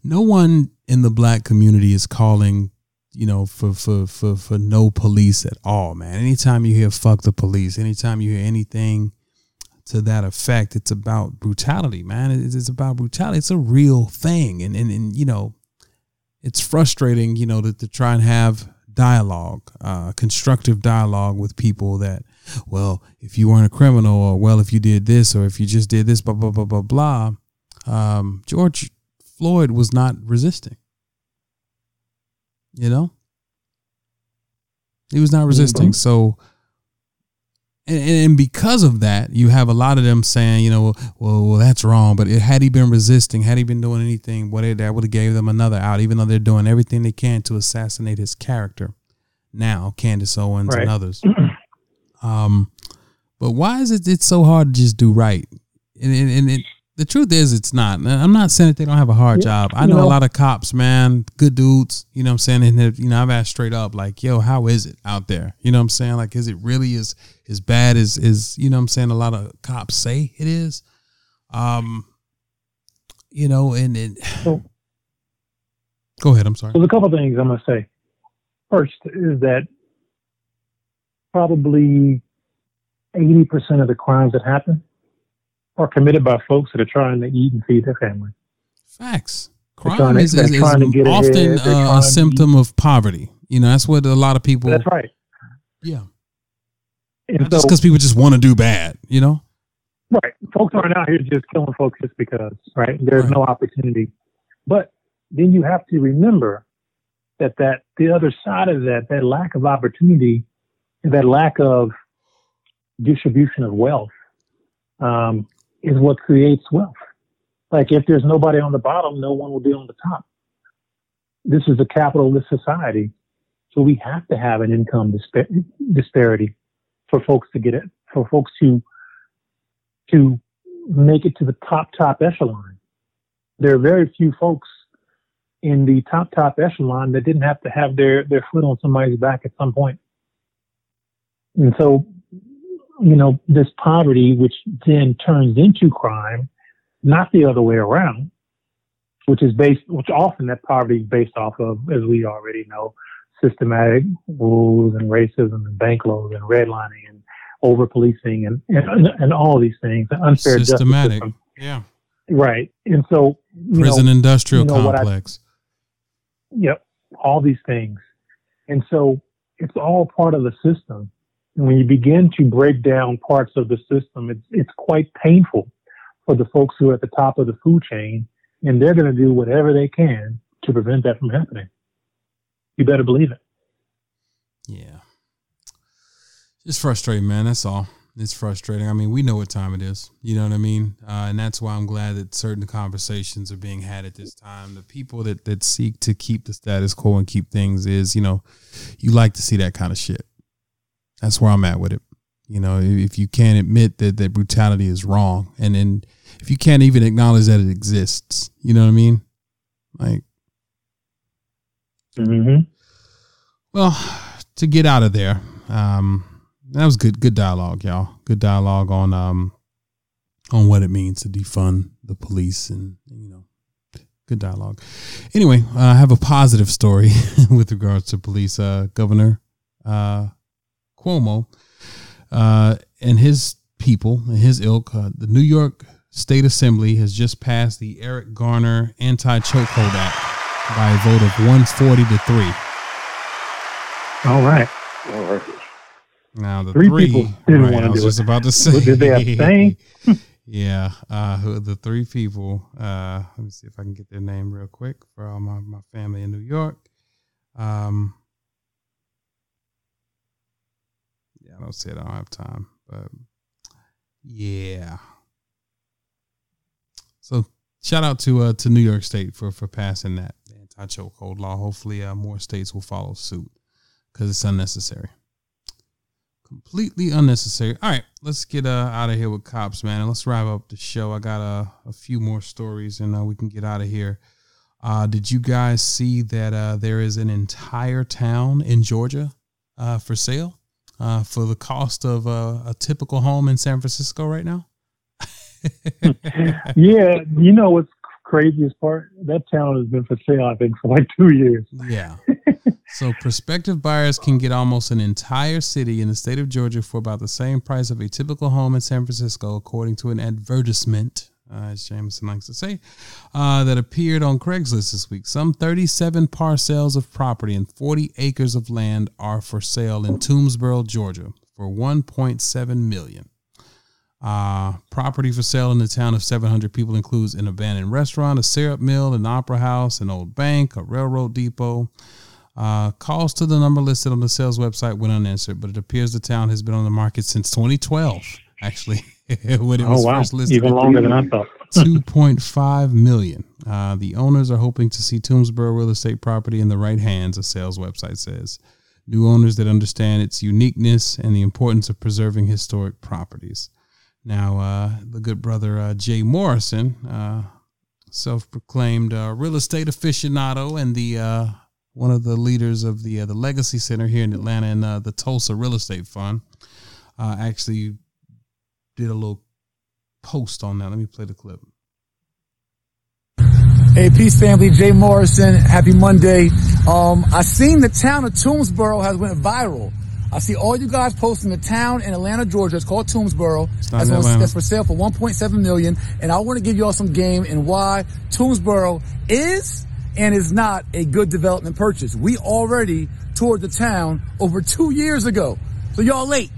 no one in the black community is calling, you know, for for for for no police at all, man. Anytime you hear "fuck the police," anytime you hear anything to that effect, it's about brutality, man. It's, it's about brutality. It's a real thing, and and and you know, it's frustrating, you know, to, to try and have dialogue, uh, constructive dialogue with people that, well, if you weren't a criminal, or well, if you did this, or if you just did this, blah blah blah blah blah. Um, George Floyd was not resisting. You know, he was not resisting. So, and, and because of that, you have a lot of them saying, you know, well, well, that's wrong. But it, had he been resisting, had he been doing anything, what that would have gave them another out. Even though they're doing everything they can to assassinate his character. Now, Candace Owens Right. and others. um, but why is it it's so hard to just do right? And, and, and it, the truth is, it's not. I'm not saying that they don't have a hard job. I know, a lot of cops, man, good dudes. You know what I'm saying? And you know, I've asked straight up, like, yo, how is it out there? You know what I'm saying? Like, is it really as as bad as is, you know what I'm saying? A lot of cops say it is. Um, you know, and it. Go ahead. I'm sorry. There's a couple things I'm going to say. First is that probably 80% of the crimes that happen are committed by folks that are trying to eat and feed their family. Facts. Crime to- is, is, is to get often uh, a symptom of poverty. You know, that's what a lot of people. That's right. Yeah. And Not just because people just want to do bad. You know. Right. Folks aren't out here just killing folks just because, right? There's no opportunity. But then you have to remember that that the other side of that, that lack of opportunity, that lack of distribution of wealth, um, is what creates wealth. Like if there's nobody on the bottom, no one will be on the top. This is a capitalist society, so we have to have an income dispa- disparity for folks to get it, for folks to to make it to the top top echelon. There are very few folks in the top top echelon that didn't have to have their their foot on somebody's back at some point. And so, you know, this poverty, which then turns into crime, not the other way around, which is based, which often that poverty is based off of, as we already know, systematic rules and racism and bank loans and redlining and over policing and, and and all these things, unfair Systematic. justice system. Yeah. Right. And so Prison know, industrial you know what I- complex. Yep, all these things. And so it's all part of the system. And when you begin to break down parts of the system, it's, it's quite painful for the folks who are at the top of the food chain, and they're going to do whatever they can to prevent that from happening. You better believe it. Yeah. It's frustrating, man. That's all. It's frustrating. I mean, we know what time it is. You know what I mean? Uh, and that's why I'm glad that certain conversations are being had at this time. The people that, that seek to keep the status quo and keep things is, you know, you like to see that kind of shit. That's where I'm at with it. You know, if you can't admit that, that brutality is wrong and then if you can't even acknowledge that it exists, you know what I mean? Like, Mm-hmm. well, to get out of there, um, that was good. Good dialogue, y'all. Good dialogue on um on what it means to defund the police, and you know, good dialogue. Anyway, uh, I have a positive story with regards to police. Uh, Governor uh, Cuomo uh, and his people and his ilk, uh, the New York State Assembly has just passed the Eric Garner Anti-Chokehold Act by a vote of 140 to three. All right. All right. Now the Three three, people didn't right, wanna I was do just it. about to say. What did they abstain? yeah, uh, who- the three people. Uh, let me see if I can get their name real quick for all my, my family in New York. Um, yeah, I don't see it. I don't have time, but yeah. So shout out to uh, to New York State for for passing that anti chokehold law. Hopefully, uh, more states will follow suit because it's unnecessary completely unnecessary. All right, let's get uh, out of here with cops, man, and let's wrap up the show. I got uh, a few more stories, and uh, we can get out of here. Uh, did you guys see that uh, there is an entire town in Georgia uh, for sale uh, for the cost of uh, a typical home in San Francisco right now? yeah, you know what's craziest part? That town has been for sale, I think, for like two years. Yeah. so prospective buyers can get almost an entire city in the state of Georgia for about the same price of a typical home in San Francisco, according to an advertisement, uh, as Jameson likes to say, uh, that appeared on Craigslist this week. Some 37 parcels of property and 40 acres of land are for sale in Toomsboro, Georgia, for 1.7 million. Uh, property for sale in the town of 700 people includes an abandoned restaurant, a syrup mill, an opera house, an old bank, a railroad depot. Uh, calls to the number listed on the sales website went unanswered, but it appears the town has been on the market since 2012. Actually, when it Oh, was wow. first listed, Even longer than I thought. 2.5 million. Uh, the owners are hoping to see Toomsboro real estate property in the right hands, a sales website says. New owners that understand its uniqueness and the importance of preserving historic properties. Now, uh, the good brother uh, Jay Morrison, uh, self-proclaimed uh, real estate aficionado and the uh, one of the leaders of the uh, the Legacy Center here in Atlanta and uh, the Tulsa Real Estate Fund, uh, actually did a little post on that. Let me play the clip. Hey, peace family, Jay Morrison. Happy Monday. Um, I seen the town of Toomsboro has went viral. I see all you guys posting the town in Atlanta, Georgia. It's called Toomsboro. not That's, on- that's for sale for 1.7 million. And I want to give y'all some game and why Toomsboro is and is not a good development purchase. We already toured the town over two years ago. So y'all late.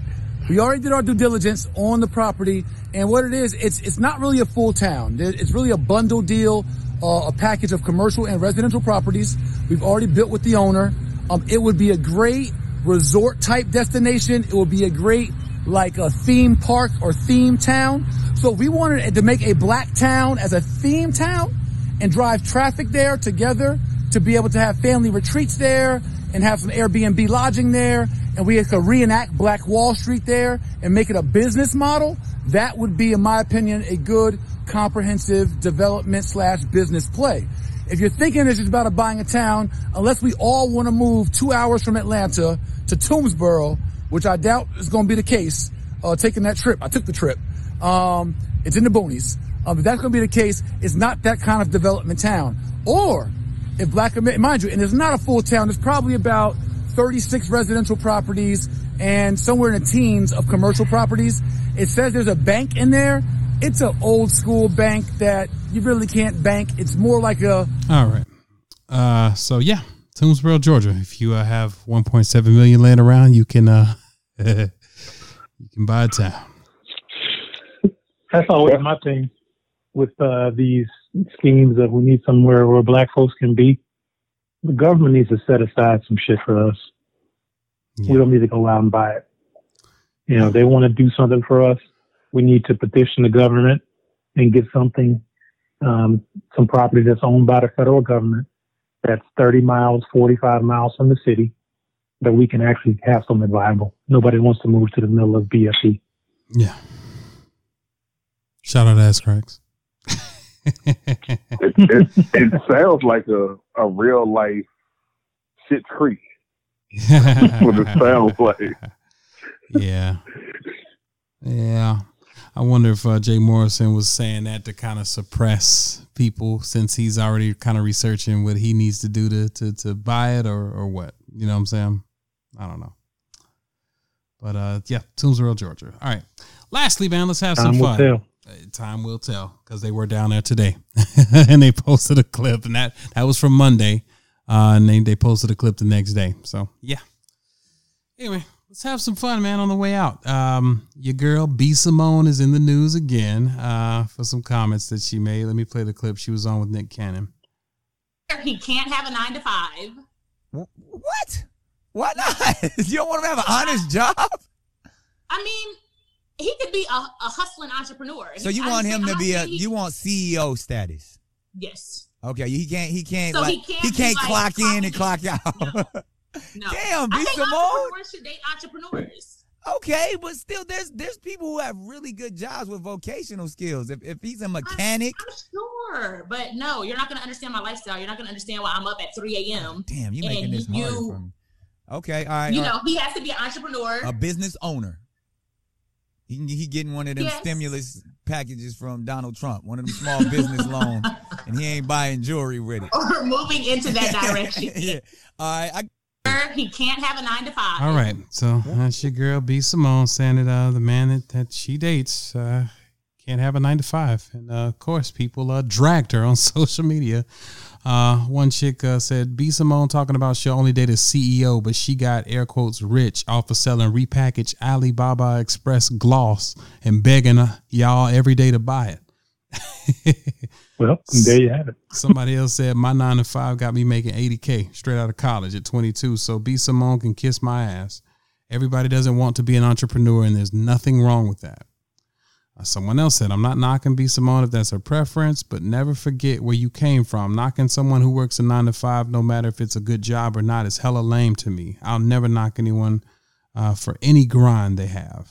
We already did our due diligence on the property, and what it is, it's it's not really a full town. It's really a bundle deal, uh, a package of commercial and residential properties. We've already built with the owner. Um, it would be a great resort type destination. It would be a great like a theme park or theme town. So we wanted to make a black town as a theme town and drive traffic there together to be able to have family retreats there and have some Airbnb lodging there and we could reenact Black Wall Street there and make it a business model, that would be, in my opinion, a good comprehensive development slash business play. if you're thinking this is about buying a town, unless we all want to move two hours from Atlanta to Toomsboro, which I doubt is going to be the case, uh, taking that trip. I took the trip. Um, it's in the boonies. Um, if that's going to be the case, it's not that kind of development town. Or if Black, mind you, and it's not a full town, it's probably about 36 residential properties and somewhere in the teens of commercial properties. It says there's a bank in there. It's an old school bank that you really can't bank. It's more like a. All right. Uh, so yeah, Toomsboro, Georgia. If you uh, have 1.7 million laying around, you can uh, you can buy a town. That's always my thing with uh, these schemes that we need somewhere where black folks can be. The government needs to set aside some shit for us. Yeah. We don't need to go out and buy it. You know, they want to do something for us. We need to petition the government and get something, um, some property that's owned by the federal government that's 30 miles, 45 miles from the city that we can actually have something viable. Nobody wants to move to the middle of BFE. Yeah. Shout out to Ass Cracks. It, it, it, sounds like a, a real life shit creek. what it sounds like. Yeah. Yeah. I wonder if uh, Jay Morrison was saying that to kind of suppress people since he's already kind of researching what he needs to do to, to, to buy it or, or what. You know what I'm saying? I don't know. But uh, yeah, Toomsboro, Georgia. All right. Lastly, man, let's have Time some fun. Time will tell because they were down there today and they posted a clip and that that was from Monday. Uh, and they, they posted a clip the next day. So yeah. Anyway, let's have some fun, man, on the way out. Um, your girl B Simone is in the news again uh, for some comments that she made. Let me play the clip she was on with Nick Cannon. He can't have a nine to five. What? Why not? you don't want to have an honest job? I mean, he could be a, a hustling entrepreneur. So you want him to be a you want CEO status? Yes. Okay, he can't he can't So like, he can't he can't like, clock in and clock out. No. Damn, I B think entrepreneurs should date entrepreneurs. Okay, but still, there's there's people who have really good jobs with vocational skills. If if he's a mechanic, I'm sure, but no, you're not going to understand my lifestyle. You're not going to understand why I'm up at 3 a.m. damn, you making this hard you, for me. Okay, all right. you all know, right. he has to be an entrepreneur. a business owner. He he getting one of them Yes. stimulus packages from Donald Trump, one of them small business loans, and he ain't buying jewelry with it. or moving into that direction. yeah. All right. I, He can't have a nine to five. All right. So that's your girl B Simone saying that uh, the man that, that she dates uh, can't have a nine to five. And uh, of course, people uh, dragged her on social media. Uh, one chick uh, said B Simone talking about she only dated CEO, but she got air quotes rich off of selling repackaged Alibaba Express gloss and begging uh, y'all every day to buy it. Well, there you have it. Somebody else said my nine to five got me making 80K straight out of college at 22. So B Simone can kiss my ass. Everybody doesn't want to be an entrepreneur, and there's nothing wrong with that. Someone else said, I'm not knocking B Simone if that's her preference, but never forget where you came from. Knocking someone who works a nine to five, no matter if it's a good job or not, is hella lame to me. I'll never knock anyone uh, for any grind they have.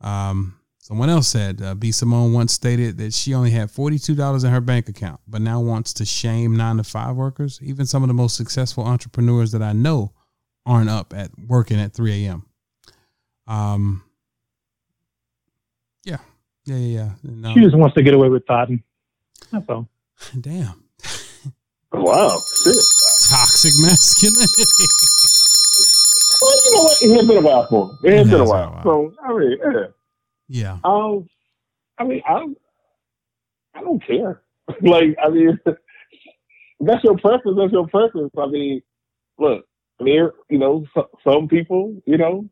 Um, someone else said, uh, B Simone once stated that she only had $42 in her bank account, but now wants to shame nine to five workers. Even some of the most successful entrepreneurs that I know aren't up at working at 3 a.m. Um, yeah, yeah, yeah. um, She just wants to get away with Totten. That's all. Damn. Wow. Shit. Toxic masculinity. Well, you know what? It has been a while for him. It has been a while. So I mean, yeah. Yeah. Um, I mean, I don't, I don't care. like, I mean, that's your preference. That's your preference. I mean, look, I mean, you know, so, some people, you know,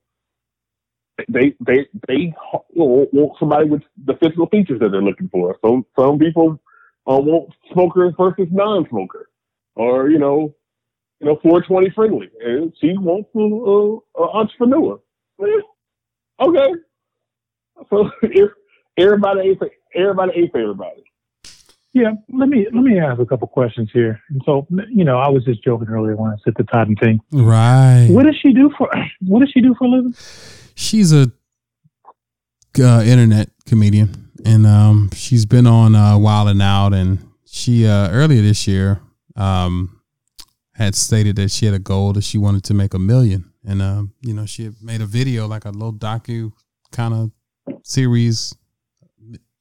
they they they want somebody with the physical features that they're looking for. Some some people uh, want smokers versus non-smoker, or you know, you know, 420 friendly, and she wants an uh, entrepreneur. Okay, so if everybody ain't everybody ain't for everybody. Yeah, let me let me ask a couple questions here. And so, you know, I was just joking earlier when I said the Totten thing. Right. What does she do for What does she do for a living? She's a uh, internet comedian, and um, she's been on uh, Wild 'N Out, and she uh, earlier this year um, had stated that she had a goal that she wanted to make a million, and uh, you know she had made a video like a little docu kind of series,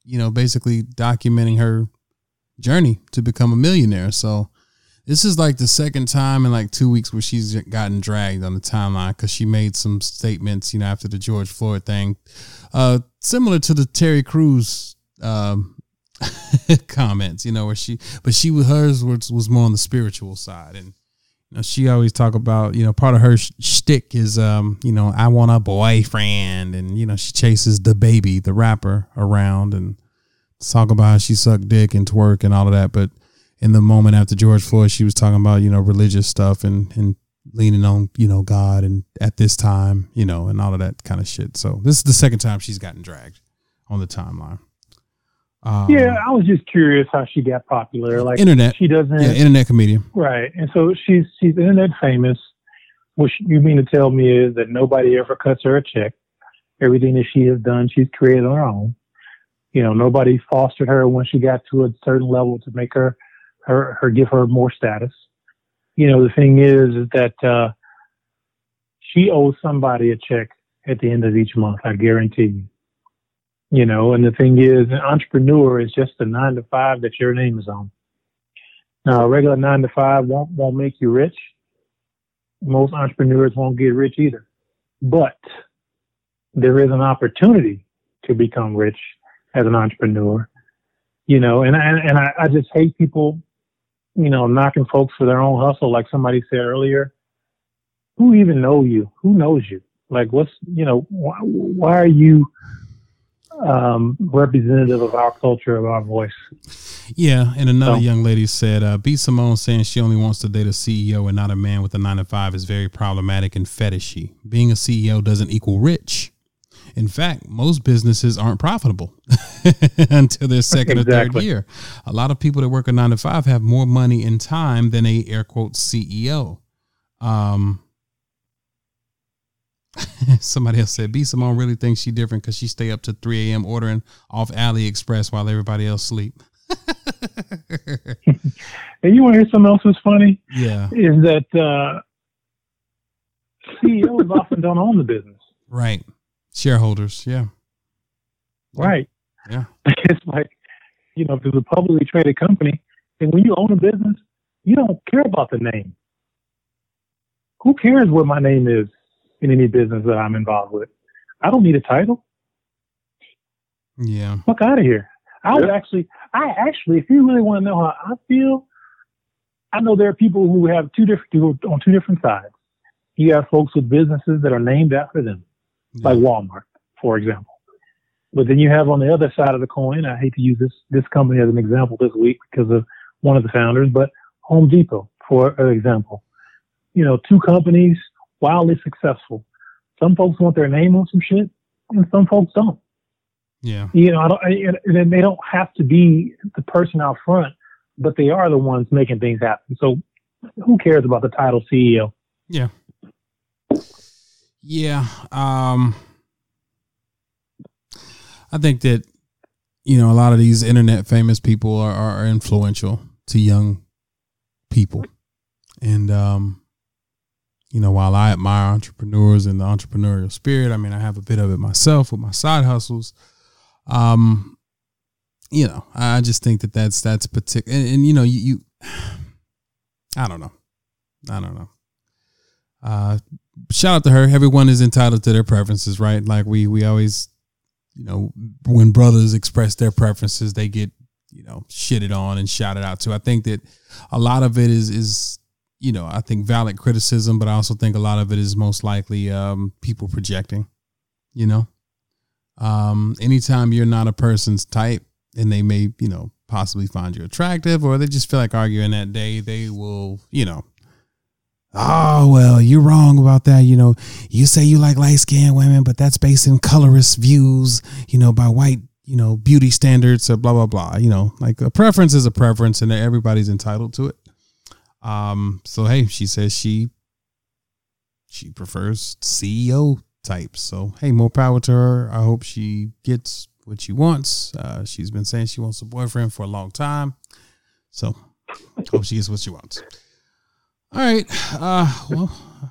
you know, basically documenting her journey to become a millionaire. So this is like the second time in like two weeks where she's gotten dragged on the timeline because she made some statements, you know, after the George Floyd thing, uh, similar to the Terry Crews um, comments, you know, where she, but she hers was, was more on the spiritual side, and you know, she always talk about, you know, part of her sh- shtick is, um, you know, I want a boyfriend, and you know, she chases DaBaby, the rapper, around. And talk about how she sucked dick and twerk and all of that, but in the moment after George Floyd, she was talking about you know religious stuff and and leaning on you know God and at this time you know and all of that kind of shit. So this is the second time she's gotten dragged on the timeline. Um, yeah, I was just curious how she got popular. Like internet, she doesn't. Yeah, internet comedian. Right, and so she's she's internet famous. What you mean to tell me is that nobody ever cuts her a check. Everything that she has done, she's created on her own. You know, nobody fostered her when she got to a certain level to make her her, her give her more status. You know, the thing is, is that uh, she owes somebody a check at the end of each month. I guarantee you. You know, and the thing is, an entrepreneur is just a nine to five that your name is on. Now, a regular nine to five won't won't make you rich. Most entrepreneurs won't get rich either, but there is an opportunity to become rich as an entrepreneur. You know, and and, and I, I just hate people you know, knocking folks for their own hustle, like somebody said earlier. Who even know you? Who knows you? Like, what's you know, why, why are you um, representative of our culture, of our voice? Yeah, and another so, young lady said, uh, "B Simone saying she only wants to date a CEO and not a man with a nine to five is very problematic and fetishy. Being a CEO doesn't equal rich." In fact, most businesses aren't profitable until their second exactly. or third year. A lot of people that work a nine to five have more money in time than a air quote CEO. Um, somebody else said B Simone really thinks she different because she stay up to 3 a.m. ordering off AliExpress while everybody else sleep. and you want to hear something else that's funny? Yeah. Is that uh, CEOs often don't own the business. Right. Shareholders, yeah. Right. Yeah. It's like, you know, if it's a publicly traded company, and when you own a business, you don't care about the name. Who cares what my name is in any business that I'm involved with? I don't need a title. Yeah. Fuck out of here. I would actually, I actually, if you really want to know how I feel, I know there are people who have two different, people on two different sides. You have folks with businesses that are named after them yeah. like Walmart, for example. But then you have on the other side of the coin, I hate to use this, this company as an example this week because of one of the founders, but Home Depot, for example. You know, two companies wildly successful. Some folks want their name on some shit and some folks don't. Yeah. You know, I don't, I, and they don't have to be the person out front, but they are the ones making things happen. So who cares about the title CEO? Yeah. Yeah. Um, I think that, you know, a lot of these internet famous people are, are influential to young people. And, um, you know, while I admire entrepreneurs and the entrepreneurial spirit, I mean, I have a bit of it myself with my side hustles. Um, you know, I just think that that's that's particular, and, and, you know, you, you, I don't know, I don't know. Uh, shout out to her. Everyone is entitled to their preferences, right? Like we we always, you know, when brothers express their preferences, they get you know shitted on and shouted out to. I think that a lot of it is is you know I think valid criticism, but I also think a lot of it is most likely um, people projecting. You know, um, anytime you're not a person's type, and they may you know possibly find you attractive, or they just feel like arguing that day, they will you know Oh, well, you're wrong about that. You know, you say you like light skinned women, but that's based in colorist views, you know, by white, you know, beauty standards or blah, blah, blah. You know, like a preference is a preference and everybody's entitled to it. Um, so hey, she says she she prefers CEO types. So hey, more power to her. I hope she gets what she wants. Uh, she's been saying she wants a boyfriend for a long time. So hope she gets what she wants. All right. Uh, well,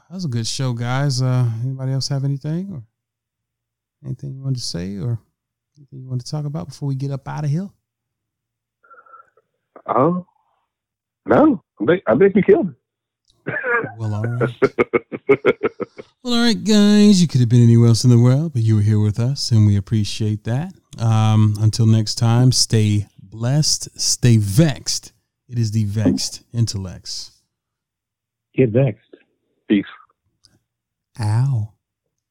that was a good show, guys. Uh, anybody else have anything or anything you wanted to say or anything you want to talk about before we get up out of here? Oh, no. I think, I think we killed it. Well, all right. Well, all right, guys. You could have been anywhere else in the world, but you were here with us, and we appreciate that. Um, until next time, stay blessed, stay vexed. It is the vexed intellects. Get vexed. Peace. Ow.